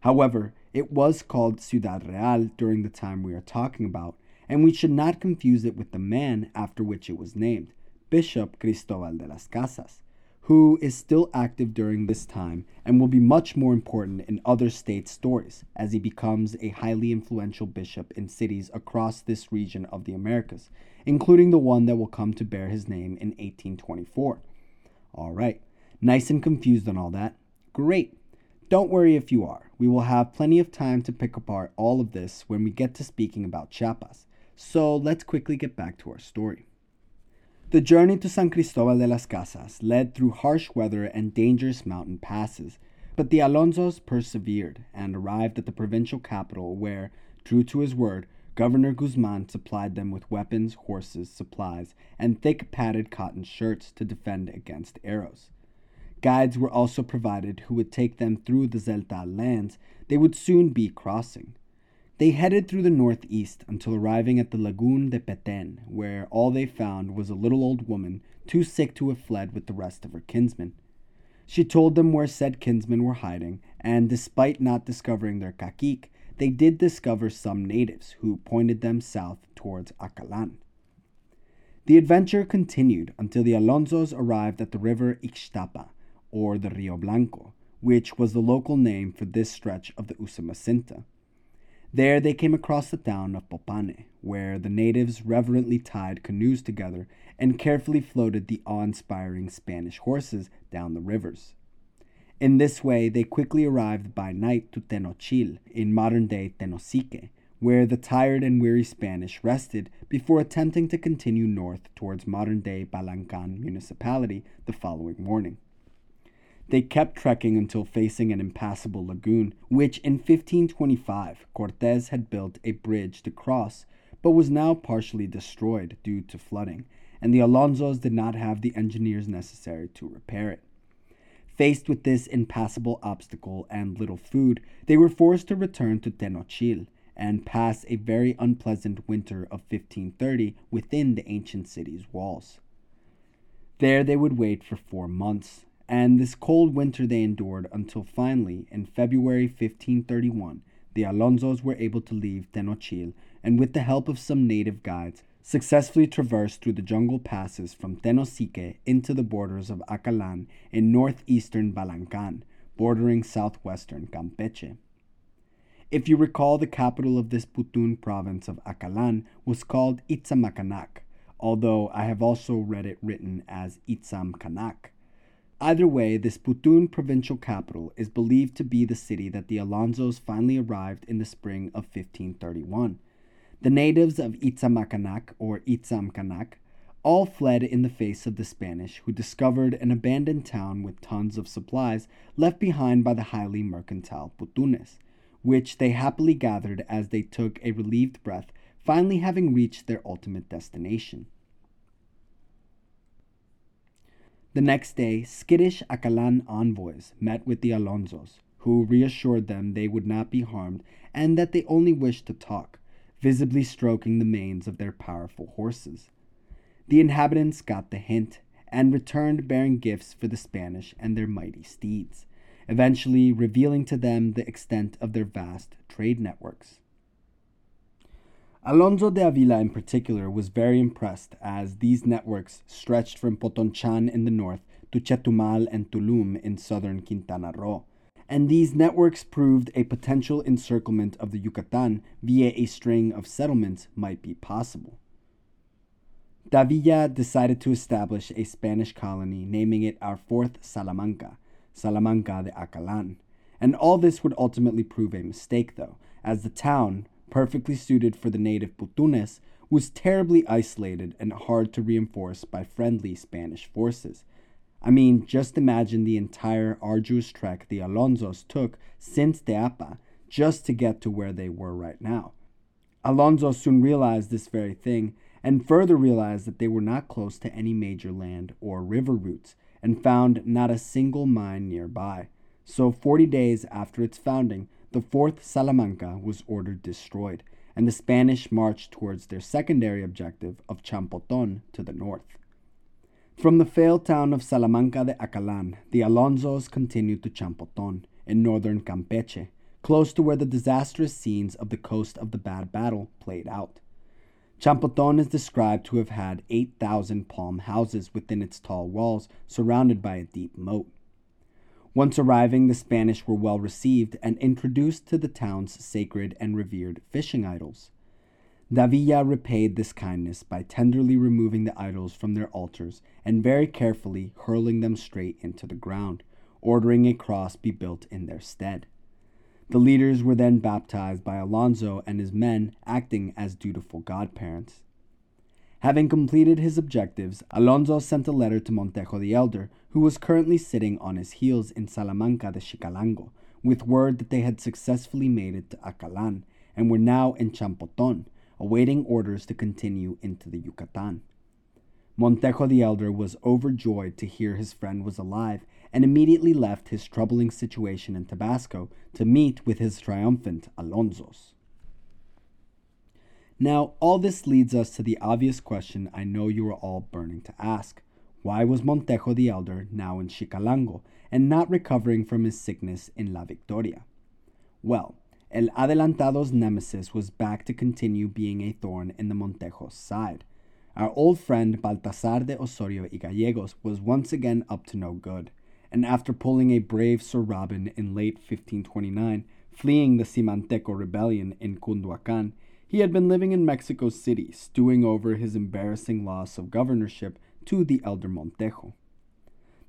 However, it was called Ciudad Real during the time we are talking about, and we should not confuse it with the man after which it was named, Bishop Cristobal de las Casas, who is still active during this time and will be much more important in other state stories as he becomes a highly influential bishop in cities across this region of the Americas, including the one that will come to bear his name in 1824. All right, nice and confused on all that? Great. Don't worry if you are. We will have plenty of time to pick apart all of this when we get to speaking about Chiapas. So let's quickly get back to our story. The journey to San Cristobal de las Casas led through harsh weather and dangerous mountain passes, but the Alonsos persevered and arrived at the provincial capital where, true to his word, Governor Guzman supplied them with weapons, horses, supplies, and thick padded cotton shirts to defend against arrows. Guides were also provided who would take them through the Tzeltal lands they would soon be crossing. They headed through the northeast until arriving at the Lagoon de Petén, where all they found was a little old woman too sick to have fled with the rest of her kinsmen. She told them where said kinsmen were hiding, and despite not discovering their cacique, they did discover some natives who pointed them south towards Acalan. The adventure continued until the Alonsos arrived at the river Ixtapa, or the Rio Blanco, which was the local name for this stretch of the Usumacinta. There they came across the town of Popane, where the natives reverently tied canoes together and carefully floated the awe inspiring Spanish horses down the rivers. In this way, they quickly arrived by night to Tenochil, in modern day Tenosique, where the tired and weary Spanish rested before attempting to continue north towards modern day Balancan municipality the following morning. They kept trekking until facing an impassable lagoon, which in 1525 Cortes had built a bridge to cross, but was now partially destroyed due to flooding, and the Alonsos did not have the engineers necessary to repair it. Faced with this impassable obstacle and little food, they were forced to return to Tenochil and pass a very unpleasant winter of 1530 within the ancient city's walls. There they would wait for four months, and this cold winter they endured until finally, in February 1531, the Alonsos were able to leave Tenochil and, with the help of some native guides, successfully traversed through the jungle passes from Tenosique into the borders of Acalan in northeastern Balancan, bordering southwestern Campeche. If you recall, the capital of this Putun province of Acalan was called Itzamacanac, although I have also read it written as Itzam Kanak. Either way, this Putun provincial capital is believed to be the city that the Alonsos finally arrived in the spring of 1531. The natives of Itzamakanak or Itzamkanak all fled in the face of the Spanish, who discovered an abandoned town with tons of supplies left behind by the highly mercantile Putunes, which they happily gathered as they took a relieved breath, finally having reached their ultimate destination. The next day, skittish Acalan envoys met with the Alonsos, who reassured them they would not be harmed and that they only wished to talk, visibly stroking the manes of their powerful horses. The inhabitants got the hint and returned bearing gifts for the Spanish and their mighty steeds, eventually revealing to them the extent of their vast trade networks. Alonso de Avila, in particular, was very impressed as these networks stretched from Potonchan in the north to Chetumal and Tulum in southern Quintana Roo. And these networks proved a potential encirclement of the Yucatan via a string of settlements might be possible. Davila decided to establish a Spanish colony, naming it our fourth Salamanca, Salamanca de Acalan. And all this would ultimately prove a mistake, though, as the town, perfectly suited for the native Putunes, was terribly isolated and hard to reinforce by friendly Spanish forces. I mean, just imagine the entire arduous trek the Alonsos took since Teapa just to get to where they were right now. Alonso soon realized this very thing and further realized that they were not close to any major land or river routes and found not a single mine nearby. So, 40 days after its founding, the fourth Salamanca was ordered destroyed, and the Spanish marched towards their secondary objective of Champoton to the north. From the failed town of Salamanca de Acalan, the Alonsos continued to Champoton, in northern Campeche, close to where the disastrous scenes of the coast of the Bad Battle played out. Champoton is described to have had 8,000 palm houses within its tall walls, surrounded by a deep moat. Once arriving, the Spanish were well received and introduced to the town's sacred and revered fishing idols. Davila repaid this kindness by tenderly removing the idols from their altars and very carefully hurling them straight into the ground, ordering a cross be built in their stead. The leaders were then baptized by Alonso and his men, acting as dutiful godparents. Having completed his objectives, Alonso sent a letter to Montejo the Elder, who was currently sitting on his heels in Salamanca de Xicalango, with word that they had successfully made it to Acalan and were now in Champoton, awaiting orders to continue into the Yucatan. Montejo the Elder was overjoyed to hear his friend was alive and immediately left his troubling situation in Tabasco to meet with his triumphant Alonsos. Now, all this leads us to the obvious question I know you are all burning to ask. Why was Montejo the Elder now in Xicalango and not recovering from his sickness in La Victoria? Well, El Adelantado's nemesis was back to continue being a thorn in the Montejo's side. Our old friend Baltasar de Osorio y Gallegos was once again up to no good, and after pulling a brave Sir Robin in late 1529, fleeing the Cimanteco rebellion in Cunduacan, he had been living in Mexico City, stewing over his embarrassing loss of governorship to the elder Montejo.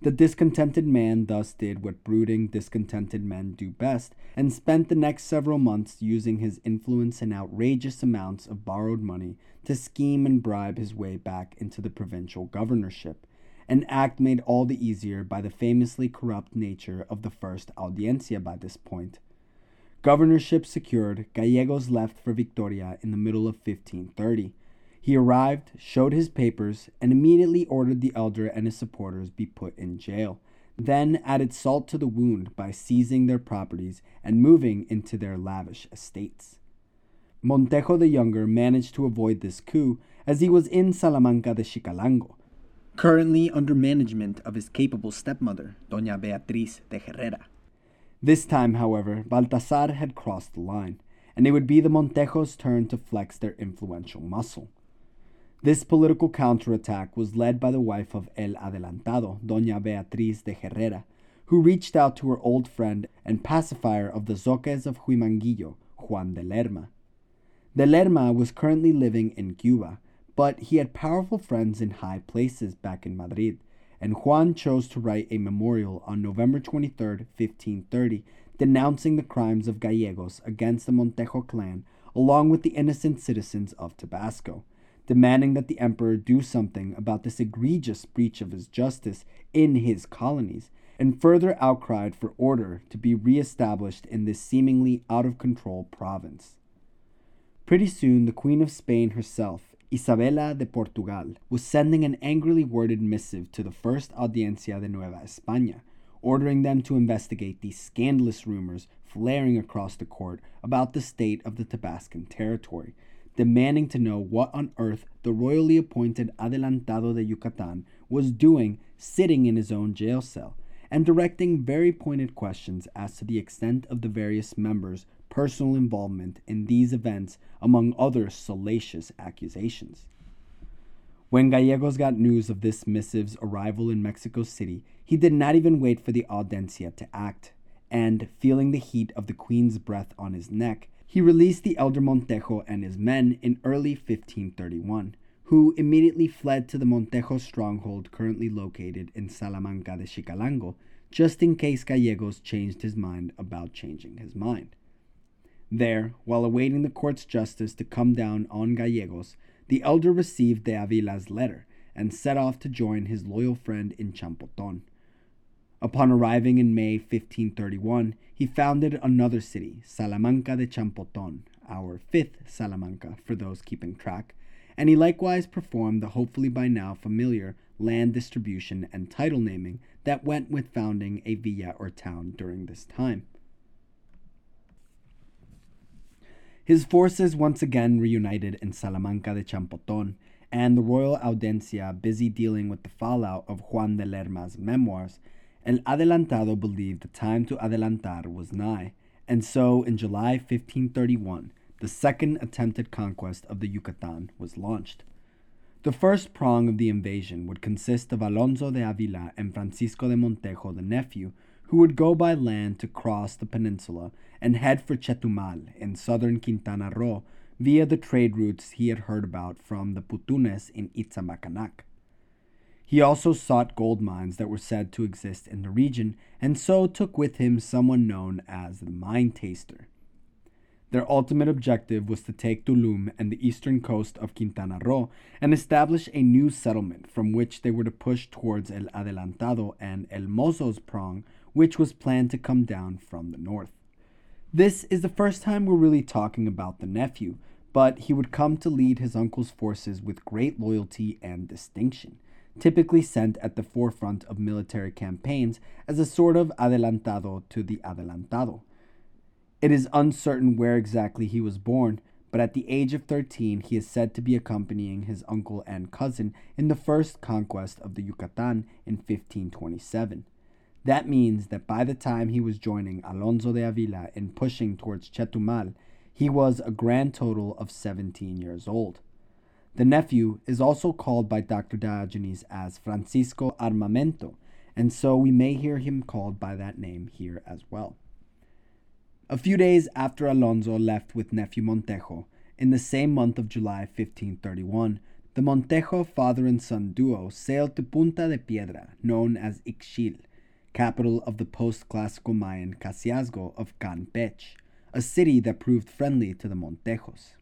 The discontented man thus did what brooding, discontented men do best, and spent the next several months using his influence and outrageous amounts of borrowed money to scheme and bribe his way back into the provincial governorship, an act made all the easier by the famously corrupt nature of the first audiencia by this point, Governorship secured, Gallegos left for Victoria in the middle of 1530. He arrived, showed his papers, and immediately ordered the elder and his supporters be put in jail, then added salt to the wound by seizing their properties and moving into their lavish estates. Montejo the Younger managed to avoid this coup as he was in Salamanca de Xicalango, currently under management of his capable stepmother, Doña Beatriz de Herrera. This time, however, Baltasar had crossed the line, and it would be the Montejos' turn to flex their influential muscle. This political counterattack was led by the wife of El Adelantado, Doña Beatriz de Herrera, who reached out to her old friend and pacifier of the Zoques of Huimanguillo, Juan de Lerma. De Lerma was currently living in Cuba, but he had powerful friends in high places back in Madrid, and Juan chose to write a memorial on November 23, 1530, denouncing the crimes of Gallegos against the Montejo clan along with the innocent citizens of Tabasco, demanding that the emperor do something about this egregious breach of his justice in his colonies, and further outcried for order to be reestablished in this seemingly out of control province. Pretty soon, the Queen of Spain herself, Isabella de Portugal, was sending an angrily worded missive to the First Audiencia de Nueva España, ordering them to investigate these scandalous rumors flaring across the court about the state of the Tabascan territory, demanding to know what on earth the royally appointed Adelantado de Yucatan was doing sitting in his own jail cell, and directing very pointed questions as to the extent of the various members' personal involvement in these events, among other salacious accusations. When Gallegos got news of this missive's arrival in Mexico City, he did not even wait for the audiencia to act, and, feeling the heat of the queen's breath on his neck, he released the elder Montejo and his men in early 1531, who immediately fled to the Montejo stronghold currently located in Salamanca de Xicalango, just in case Gallegos changed his mind about changing his mind. There, while awaiting the court's justice to come down on Gallegos, the elder received de Avila's letter and set off to join his loyal friend in Champoton. Upon arriving in May 1531, he founded another city, Salamanca de Champoton, our fifth Salamanca for those keeping track, and he likewise performed the hopefully by now familiar land distribution and title naming that went with founding a villa or town during this time. His forces once again reunited in Salamanca de Champoton, and the royal audiencia busy dealing with the fallout of Juan de Lerma's memoirs, El Adelantado believed the time to adelantar was nigh, and so in July 1531, the second attempted conquest of the Yucatan was launched. The first prong of the invasion would consist of Alonso de Avila and Francisco de Montejo, the nephew, who would go by land to cross the peninsula and head for Chetumal in southern Quintana Roo via the trade routes he had heard about from the Putunes in Itzamacanac. He also sought gold mines that were said to exist in the region, and so took with him someone known as the Mine Taster. Their ultimate objective was to take Tulum and the eastern coast of Quintana Roo and establish a new settlement from which they were to push towards El Adelantado and El Mozo's prong which was planned to come down from the north. This is the first time we're really talking about the nephew, but he would come to lead his uncle's forces with great loyalty and distinction, typically sent at the forefront of military campaigns as a sort of adelantado to the adelantado. It is uncertain where exactly he was born, but at the age of 13 he is said to be accompanying his uncle and cousin in the first conquest of the Yucatan in 1527. That means that by the time he was joining Alonso de Avila in pushing towards Chetumal, he was a grand total of 17 years old. The nephew is also called by Dr. Diogenes as Francisco Armamento, and so we may hear him called by that name here as well. A few days after Alonso left with nephew Montejo, in the same month of July 1531, the Montejo father and son duo sailed to Punta de Piedra, known as Ixchil, capital of the post classical Mayan Cacicazgo of Campeche, a city that proved friendly to the Montejos.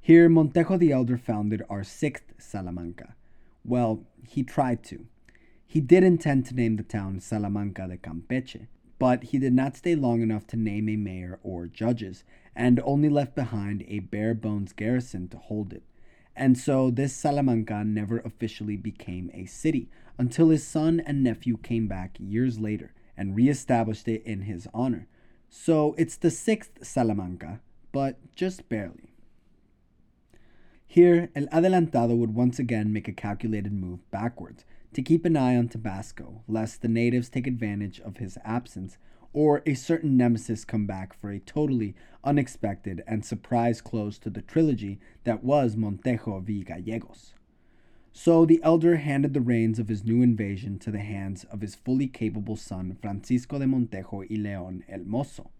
Here, Montejo the Elder founded our sixth Salamanca. Well, he tried to. He did intend to name the town Salamanca de Campeche, but he did not stay long enough to name a mayor or judges, and only left behind a bare bones garrison to hold it. And so this Salamanca never officially became a city, until his son and nephew came back years later and reestablished it in his honor. So it's the sixth Salamanca, but just barely. Here, El Adelantado would once again make a calculated move backwards to keep an eye on Tabasco, lest the natives take advantage of his absence or a certain nemesis come back for a totally unexpected and surprise close to the trilogy that was Montejo v Gallegos. So the elder handed the reins of his new invasion to the hands of his fully capable son Francisco de Montejo y Leon El Mozo.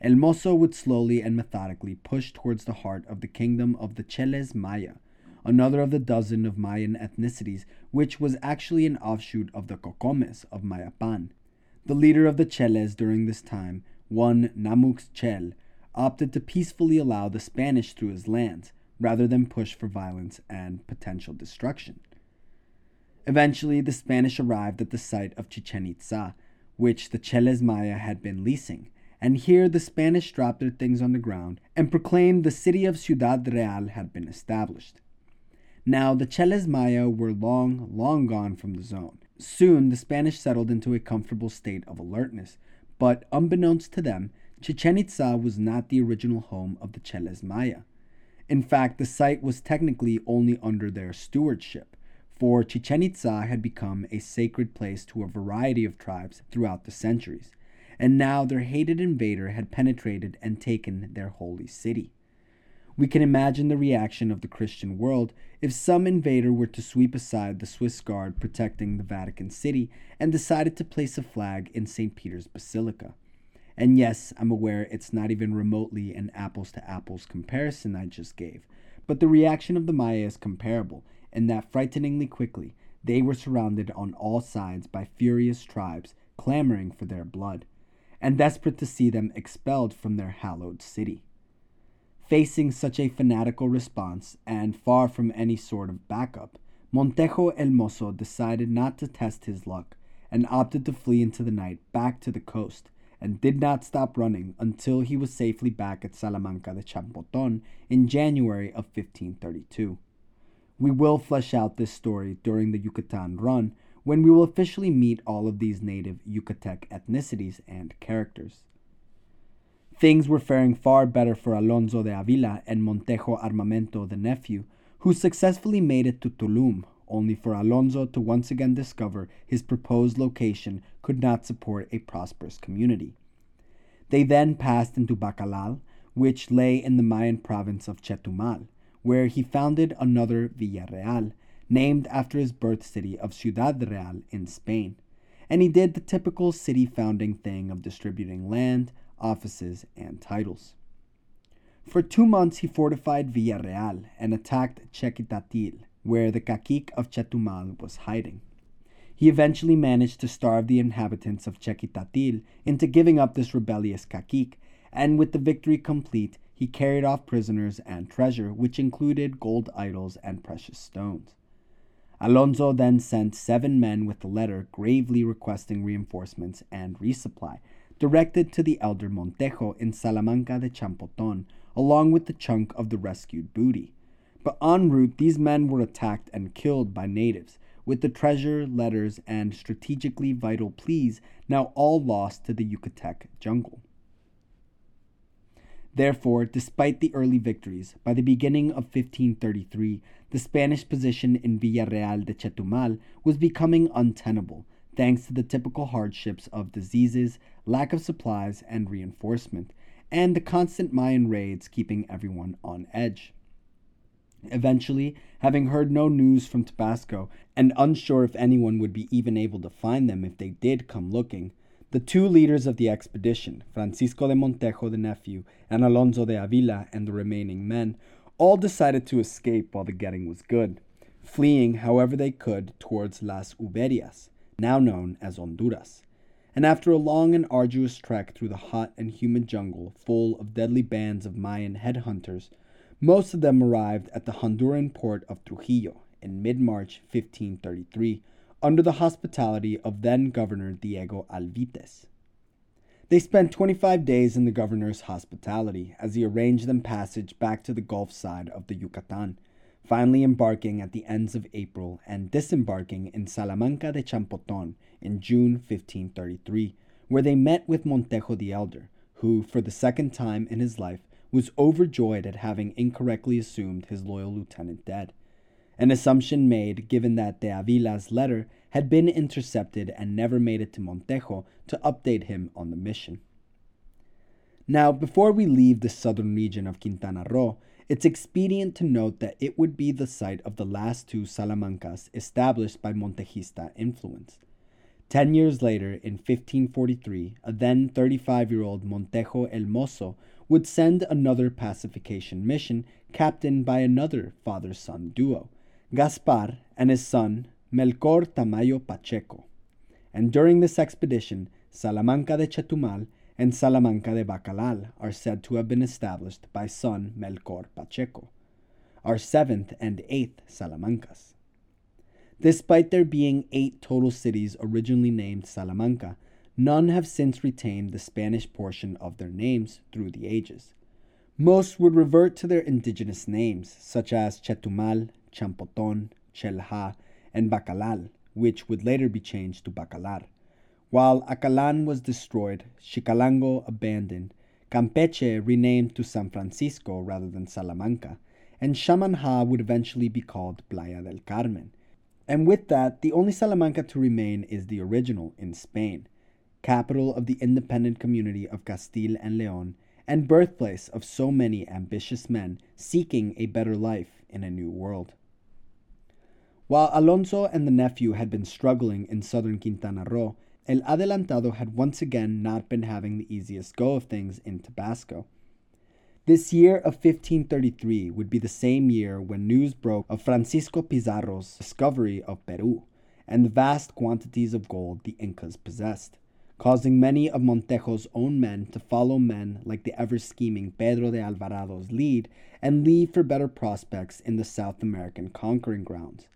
El Mozo would slowly and methodically push towards the heart of the kingdom of the Cheles Maya, another of the dozen of Mayan ethnicities, which was actually an offshoot of the Cocomes of Mayapan. The leader of the Cheles during this time, one Namux Chel, opted to peacefully allow the Spanish through his lands, rather than push for violence and potential destruction. Eventually, the Spanish arrived at the site of Chichen Itza, which the Cheles Maya had been leasing, and here the Spanish dropped their things on the ground and proclaimed the city of Ciudad Real had been established. Now, the Cheles Maya were long, long gone from the zone. Soon, the Spanish settled into a comfortable state of alertness, but unbeknownst to them, Chichen Itza was not the original home of the Cheles Maya. In fact, the site was technically only under their stewardship, for Chichen Itza had become a sacred place to a variety of tribes throughout the centuries, and now their hated invader had penetrated and taken their holy city. We can imagine the reaction of the Christian world if some invader were to sweep aside the Swiss guard protecting the Vatican City and decided to place a flag in St. Peter's Basilica. And yes, I'm aware it's not even remotely an apples to apples comparison I just gave, but the reaction of the Maya is comparable, and that frighteningly quickly they were surrounded on all sides by furious tribes clamoring for their blood, and desperate to see them expelled from their hallowed city. Facing such a fanatical response, and far from any sort of backup, Montejo el Mozo decided not to test his luck and opted to flee into the night back to the coast, and did not stop running until he was safely back at Salamanca de Champoton in January of 1532. We will flesh out this story during the Yucatan run when we will officially meet all of these native Yucatec ethnicities and characters. Things were faring far better for Alonso de Avila and Montejo Armamento, the nephew, who successfully made it to Tulum, only for Alonso to once again discover his proposed location could not support a prosperous community. They then passed into Bacalar, which lay in the Mayan province of Chetumal, where he founded another Villarreal, named after his birth city of Ciudad Real in Spain. And he did the typical city founding thing of distributing land, offices, and titles. For two months he fortified Villarreal and attacked Chiquitatil, where the cacique of Chetumal was hiding. He eventually managed to starve the inhabitants of Chiquitatil into giving up this rebellious cacique, and with the victory complete, he carried off prisoners and treasure, which included gold idols and precious stones. Alonso then sent seven men with a letter gravely requesting reinforcements and resupply, directed to the elder Montejo in Salamanca de Champoton, along with the chunk of the rescued booty. But en route, these men were attacked and killed by natives, with the treasure, letters, and strategically vital pleas now all lost to the Yucatec jungle. Therefore, despite the early victories, by the beginning of 1533, the Spanish position in Villarreal de Chetumal was becoming untenable, thanks to the typical hardships of diseases, lack of supplies and reinforcement, and the constant Mayan raids keeping everyone on edge. Eventually, having heard no news from Tabasco and unsure if anyone would be even able to find them if they did come looking, the two leaders of the expedition, Francisco de Montejo, the nephew, and Alonso de Avila and the remaining men, all decided to escape while the getting was good, fleeing however they could towards Las Hibueras, now known as Honduras. And after a long and arduous trek through the hot and humid jungle full of deadly bands of Mayan headhunters, most of them arrived at the Honduran port of Trujillo in mid March 1533 under the hospitality of then Governor Diego Alvites. They spent 25 days in the governor's hospitality as he arranged them passage back to the Gulf side of the Yucatan, finally embarking at the ends of April and disembarking in Salamanca de Champoton in June 1533, where they met with Montejo the Elder, who, for the second time in his life, was overjoyed at having incorrectly assumed his loyal lieutenant dead an assumption made given that de Avila's letter had been intercepted and never made it to Montejo to update him on the mission. Now, before we leave the southern region of Quintana Roo, it's expedient to note that it would be the site of the last two Salamancas established by Montejista influence. Ten years later, in 1543, a then 35 year old Montejo el Mozo would send another pacification mission captained by another father son duo, Gaspar and his son Melchor Tamayo Pacheco. And during this expedition, Salamanca de Chetumal and Salamanca de Bacalar are said to have been established by son Melchor Pacheco, our seventh and eighth Salamancas. Despite there being eight total cities originally named Salamanca, none have since retained the Spanish portion of their names through the ages. Most would revert to their indigenous names, such as Chetumal, Champoton, Chelha, and Bacalal, which would later be changed to Bacalar. While Acalan was destroyed, Xicalango abandoned, Campeche renamed to San Francisco rather than Salamanca, and Xamanhá would eventually be called Playa del Carmen. And with that, the only Salamanca to remain is the original in Spain, capital of the independent community of Castile and Leon, and birthplace of so many ambitious men seeking a better life in a new world. While Alonso and the nephew had been struggling in southern Quintana Roo, El Adelantado had once again not been having the easiest go of things in Tabasco. This year of 1533 would be the same year when news broke of Francisco Pizarro's discovery of Peru and the vast quantities of gold the Incas possessed, causing many of Montejo's own men to follow men like the ever scheming Pedro de Alvarado's lead and leave for better prospects in the South American conquering grounds.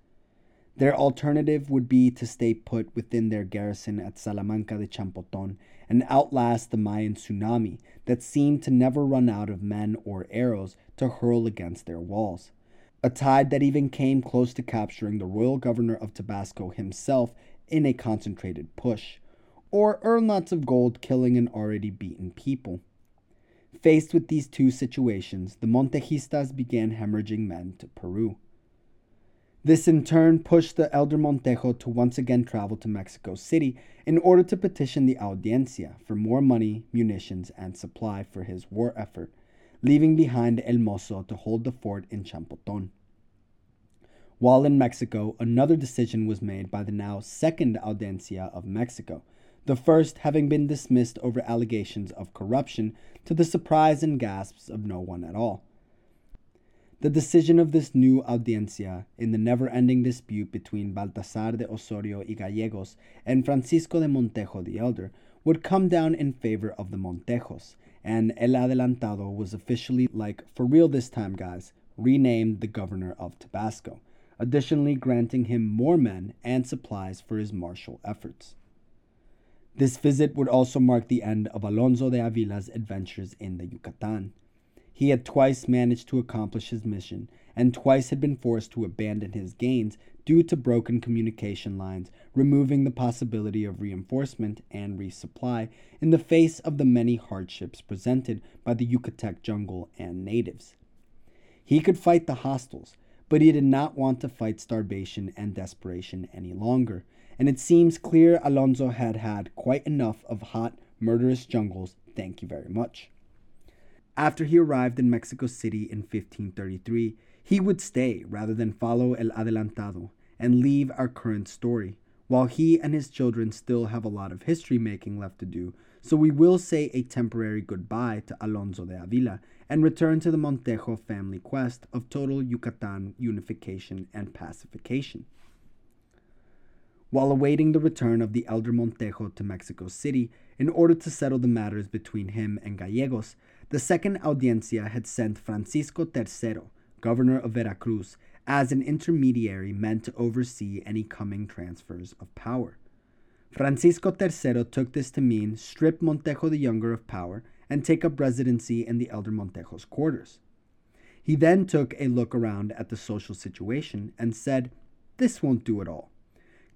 Their alternative would be to stay put within their garrison at Salamanca de Champoton and outlast the Mayan tsunami that seemed to never run out of men or arrows to hurl against their walls. A tide that even came close to capturing the royal governor of Tabasco himself in a concentrated push, or earn lots of gold killing an already beaten people. Faced with these two situations, the Montejistas began hemorrhaging men to Peru. This in turn pushed the elder Montejo to once again travel to Mexico City in order to petition the Audiencia for more money, munitions, and supply for his war effort, leaving behind El Mozo to hold the fort in Champoton. While in Mexico, another decision was made by the now second Audiencia of Mexico, the first having been dismissed over allegations of corruption to the surprise and gasps of no one at all. The decision of this new audiencia in the never ending dispute between Baltasar de Osorio y Gallegos and Francisco de Montejo the Elder would come down in favor of the Montejos, and El Adelantado was officially, like, for real this time, guys, renamed the governor of Tabasco, additionally granting him more men and supplies for his martial efforts. This visit would also mark the end of Alonso de Avila's adventures in the Yucatan. He had twice managed to accomplish his mission, and twice had been forced to abandon his gains due to broken communication lines, removing the possibility of reinforcement and resupply in the face of the many hardships presented by the Yucatec jungle and natives. He could fight the hostiles, but he did not want to fight starvation and desperation any longer, and it seems clear Alonso had had quite enough of hot, murderous jungles, thank you very much. After he arrived in Mexico City in 1533, he would stay rather than follow El Adelantado and leave our current story, while he and his children still have a lot of history making left to do, so we will say a temporary goodbye to Alonso de Avila and return to the Montejo family quest of total Yucatan unification and pacification. While awaiting the return of the elder Montejo to Mexico City in order to settle the matters between him and Gallegos, the second audiencia had sent Francisco Tercero, governor of Veracruz, as an intermediary meant to oversee any coming transfers of power. Francisco Tercero took this to mean strip Montejo the Younger of power and take up residency in the elder Montejo's quarters. He then took a look around at the social situation and said, This won't do at all,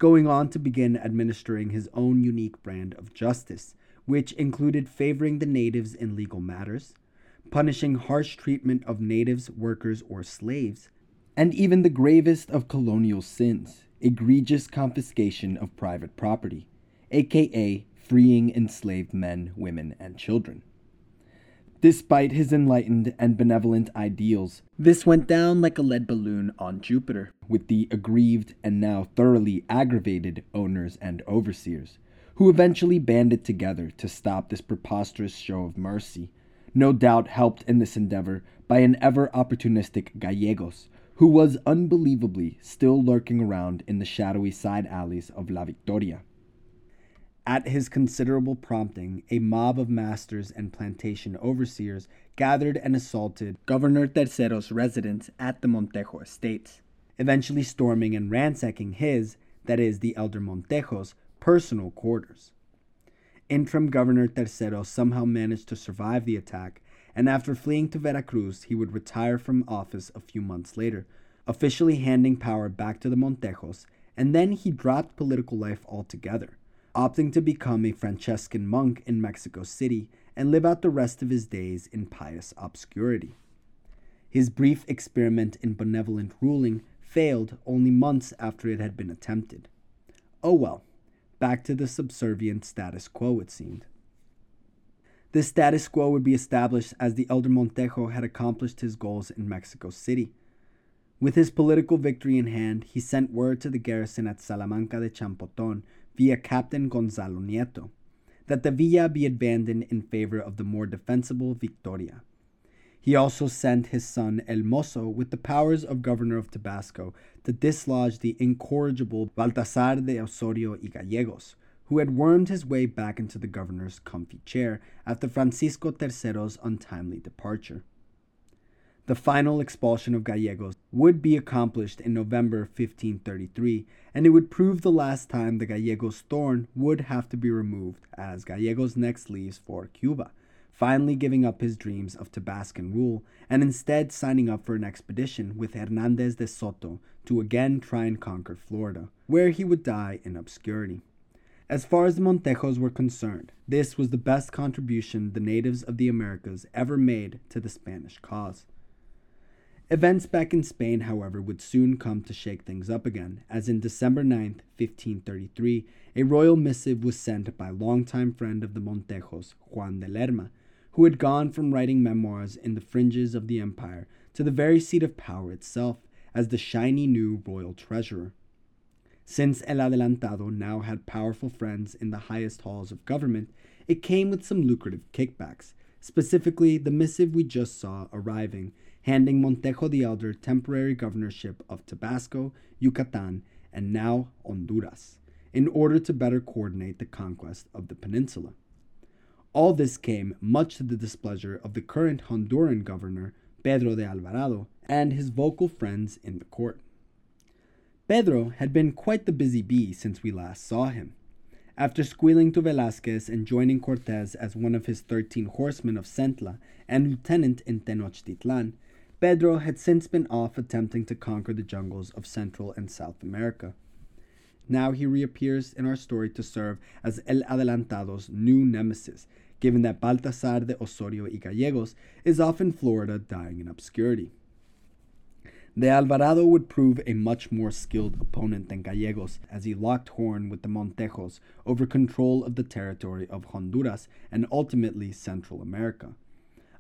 going on to begin administering his own unique brand of justice, which included favoring the natives in legal matters, punishing harsh treatment of natives, workers, or slaves, and even the gravest of colonial sins, egregious confiscation of private property, aka freeing enslaved men, women, and children. Despite his enlightened and benevolent ideals, this went down like a lead balloon on Jupiter, with the aggrieved and now thoroughly aggravated owners and overseers, who eventually banded together to stop this preposterous show of mercy, no doubt helped in this endeavor by an ever opportunistic Gallegos, who was unbelievably still lurking around in the shadowy side alleys of La Victoria. At his considerable prompting, a mob of masters and plantation overseers gathered and assaulted Governor Tercero's residence at the Montejo estates, eventually storming and ransacking his, that is, the elder Montejo's, personal quarters. Interim Governor Tercero somehow managed to survive the attack, and after fleeing to Veracruz, he would retire from office a few months later, officially handing power back to the Montejos, and then he dropped political life altogether opting to become a Franciscan monk in Mexico City and live out the rest of his days in pious obscurity. His brief experiment in benevolent ruling failed only months after it had been attempted. Oh well, back to the subservient status quo, it seemed. This status quo would be established as the elder Montejo had accomplished his goals in Mexico City. With his political victory in hand, he sent word to the garrison at Salamanca de Champoton via Captain Gonzalo Nieto, that the villa be abandoned in favor of the more defensible Victoria. He also sent his son El Mozo with the powers of governor of Tabasco to dislodge the incorrigible Baltasar de Osorio y Gallegos, who had wormed his way back into the governor's comfy chair after Francisco Tercero's untimely departure. The final expulsion of Gallegos would be accomplished in November 1533, and it would prove the last time the Gallegos thorn would have to be removed as Gallegos next leaves for Cuba, finally giving up his dreams of Tabascan rule and instead signing up for an expedition with Hernandez de Soto to again try and conquer Florida, where he would die in obscurity. As far as the Montejos were concerned, this was the best contribution the natives of the Americas ever made to the Spanish cause. Events back in Spain, however, would soon come to shake things up again, as in December 9, 1533, a royal missive was sent by longtime friend of the Montejos, Juan de Lerma, who had gone from writing memoirs in the fringes of the empire to the very seat of power itself as the shiny new royal treasurer. Since El Adelantado now had powerful friends in the highest halls of government, it came with some lucrative kickbacks, specifically the missive we just saw arriving handing Montejo the Elder temporary governorship of Tabasco, Yucatan, and now Honduras, in order to better coordinate the conquest of the peninsula. All this came much to the displeasure of the current Honduran governor, Pedro de Alvarado, and his vocal friends in the court. Pedro had been quite the busy bee since we last saw him. After squealing to Velazquez and joining Cortes as one of his thirteen horsemen of Centla and lieutenant in Tenochtitlan, Pedro had since been off attempting to conquer the jungles of Central and South America. Now he reappears in our story to serve as El Adelantado's new nemesis, given that Baltasar de Osorio y Gallegos is off in Florida dying in obscurity. De Alvarado would prove a much more skilled opponent than Gallegos as he locked horn with the Montejos over control of the territory of Honduras and ultimately Central America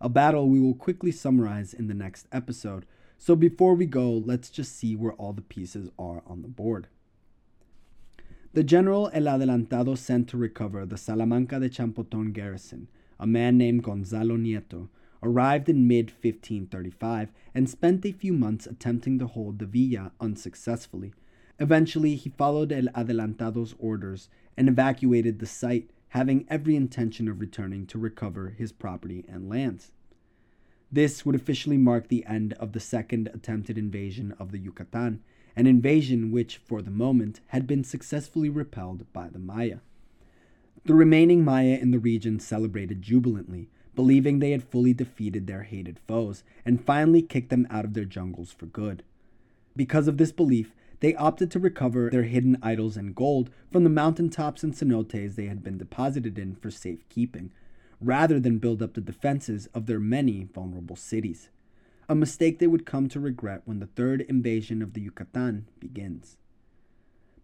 a battle we will quickly summarize in the next episode. So before we go, let's just see where all the pieces are on the board. The general El Adelantado sent to recover the Salamanca de Champoton garrison, a man named Gonzalo Nieto, arrived in mid 1535 and spent a few months attempting to hold the villa unsuccessfully. Eventually, he followed El Adelantado's orders and evacuated the site having every intention of returning to recover his property and lands. This would officially mark the end of the second attempted invasion of the Yucatan, an invasion which, for the moment, had been successfully repelled by the Maya. The remaining Maya in the region celebrated jubilantly, believing they had fully defeated their hated foes and finally kicked them out of their jungles for good. Because of this belief, they opted to recover their hidden idols and gold from the mountaintops and cenotes they had been deposited in for safekeeping, rather than build up the defenses of their many vulnerable cities. A mistake they would come to regret when the third invasion of the Yucatan begins.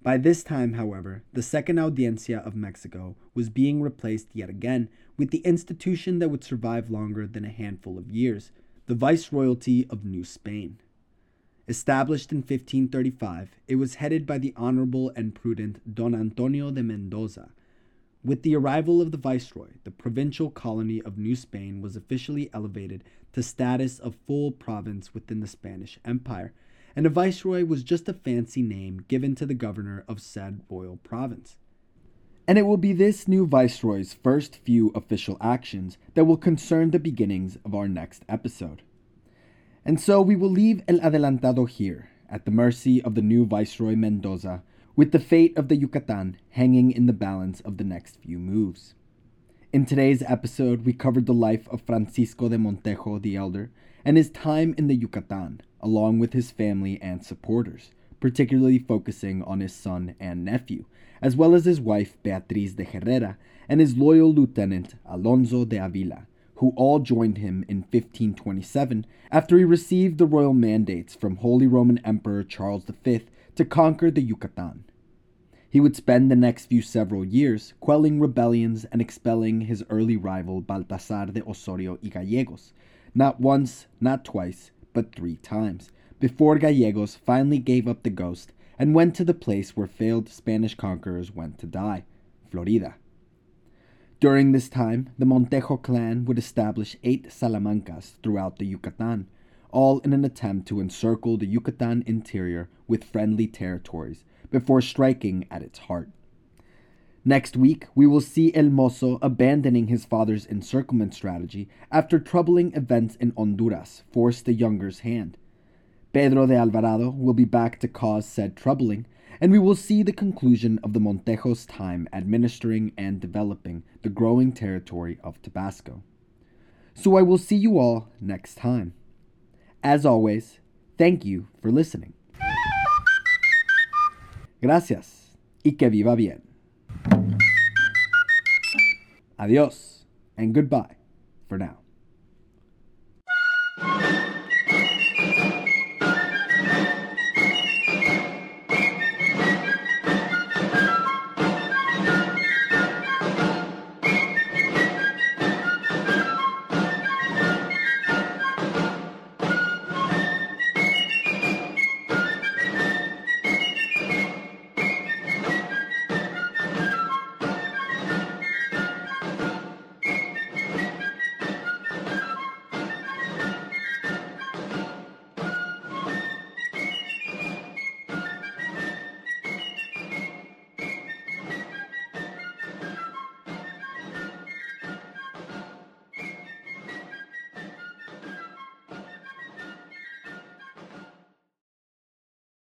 By this time, however, the Second Audiencia of Mexico was being replaced yet again with the institution that would survive longer than a handful of years the Viceroyalty of New Spain. Established in 1535, it was headed by the honorable and prudent Don Antonio de Mendoza, With the arrival of the viceroy, the provincial colony of New Spain was officially elevated to status of full province within the Spanish Empire, and a viceroy was just a fancy name given to the governor of said royal province. And it will be this new viceroy's first few official actions that will concern the beginnings of our next episode. And so we will leave El Adelantado here, at the mercy of the new Viceroy Mendoza, with the fate of the Yucatan hanging in the balance of the next few moves. In today's episode, we covered the life of Francisco de Montejo the Elder and his time in the Yucatan, along with his family and supporters, particularly focusing on his son and nephew, as well as his wife Beatriz de Herrera and his loyal lieutenant Alonso de Avila, who all joined him in 1527 after he received the royal mandates from Holy Roman Emperor Charles V to conquer the Yucatan. He would spend the next few several years quelling rebellions and expelling his early rival Baltasar de Osorio y Gallegos, not once, not twice, but three times, before Gallegos finally gave up the ghost and went to the place where failed Spanish conquerors went to die, Florida. During this time, the Montejo clan would establish eight Salamancas throughout the Yucatan, all in an attempt to encircle the Yucatan interior with friendly territories before striking at its heart. Next week, we will see El Mozo abandoning his father's encirclement strategy after troubling events in Honduras forced the younger's hand. Pedro de Alvarado will be back to cause said troubling, and we will see the conclusion of the Montejos' time administering and developing the growing territory of Tabasco. So I will see you all next time. As always, thank you for listening. Gracias y que viva bien. Adios and goodbye for now.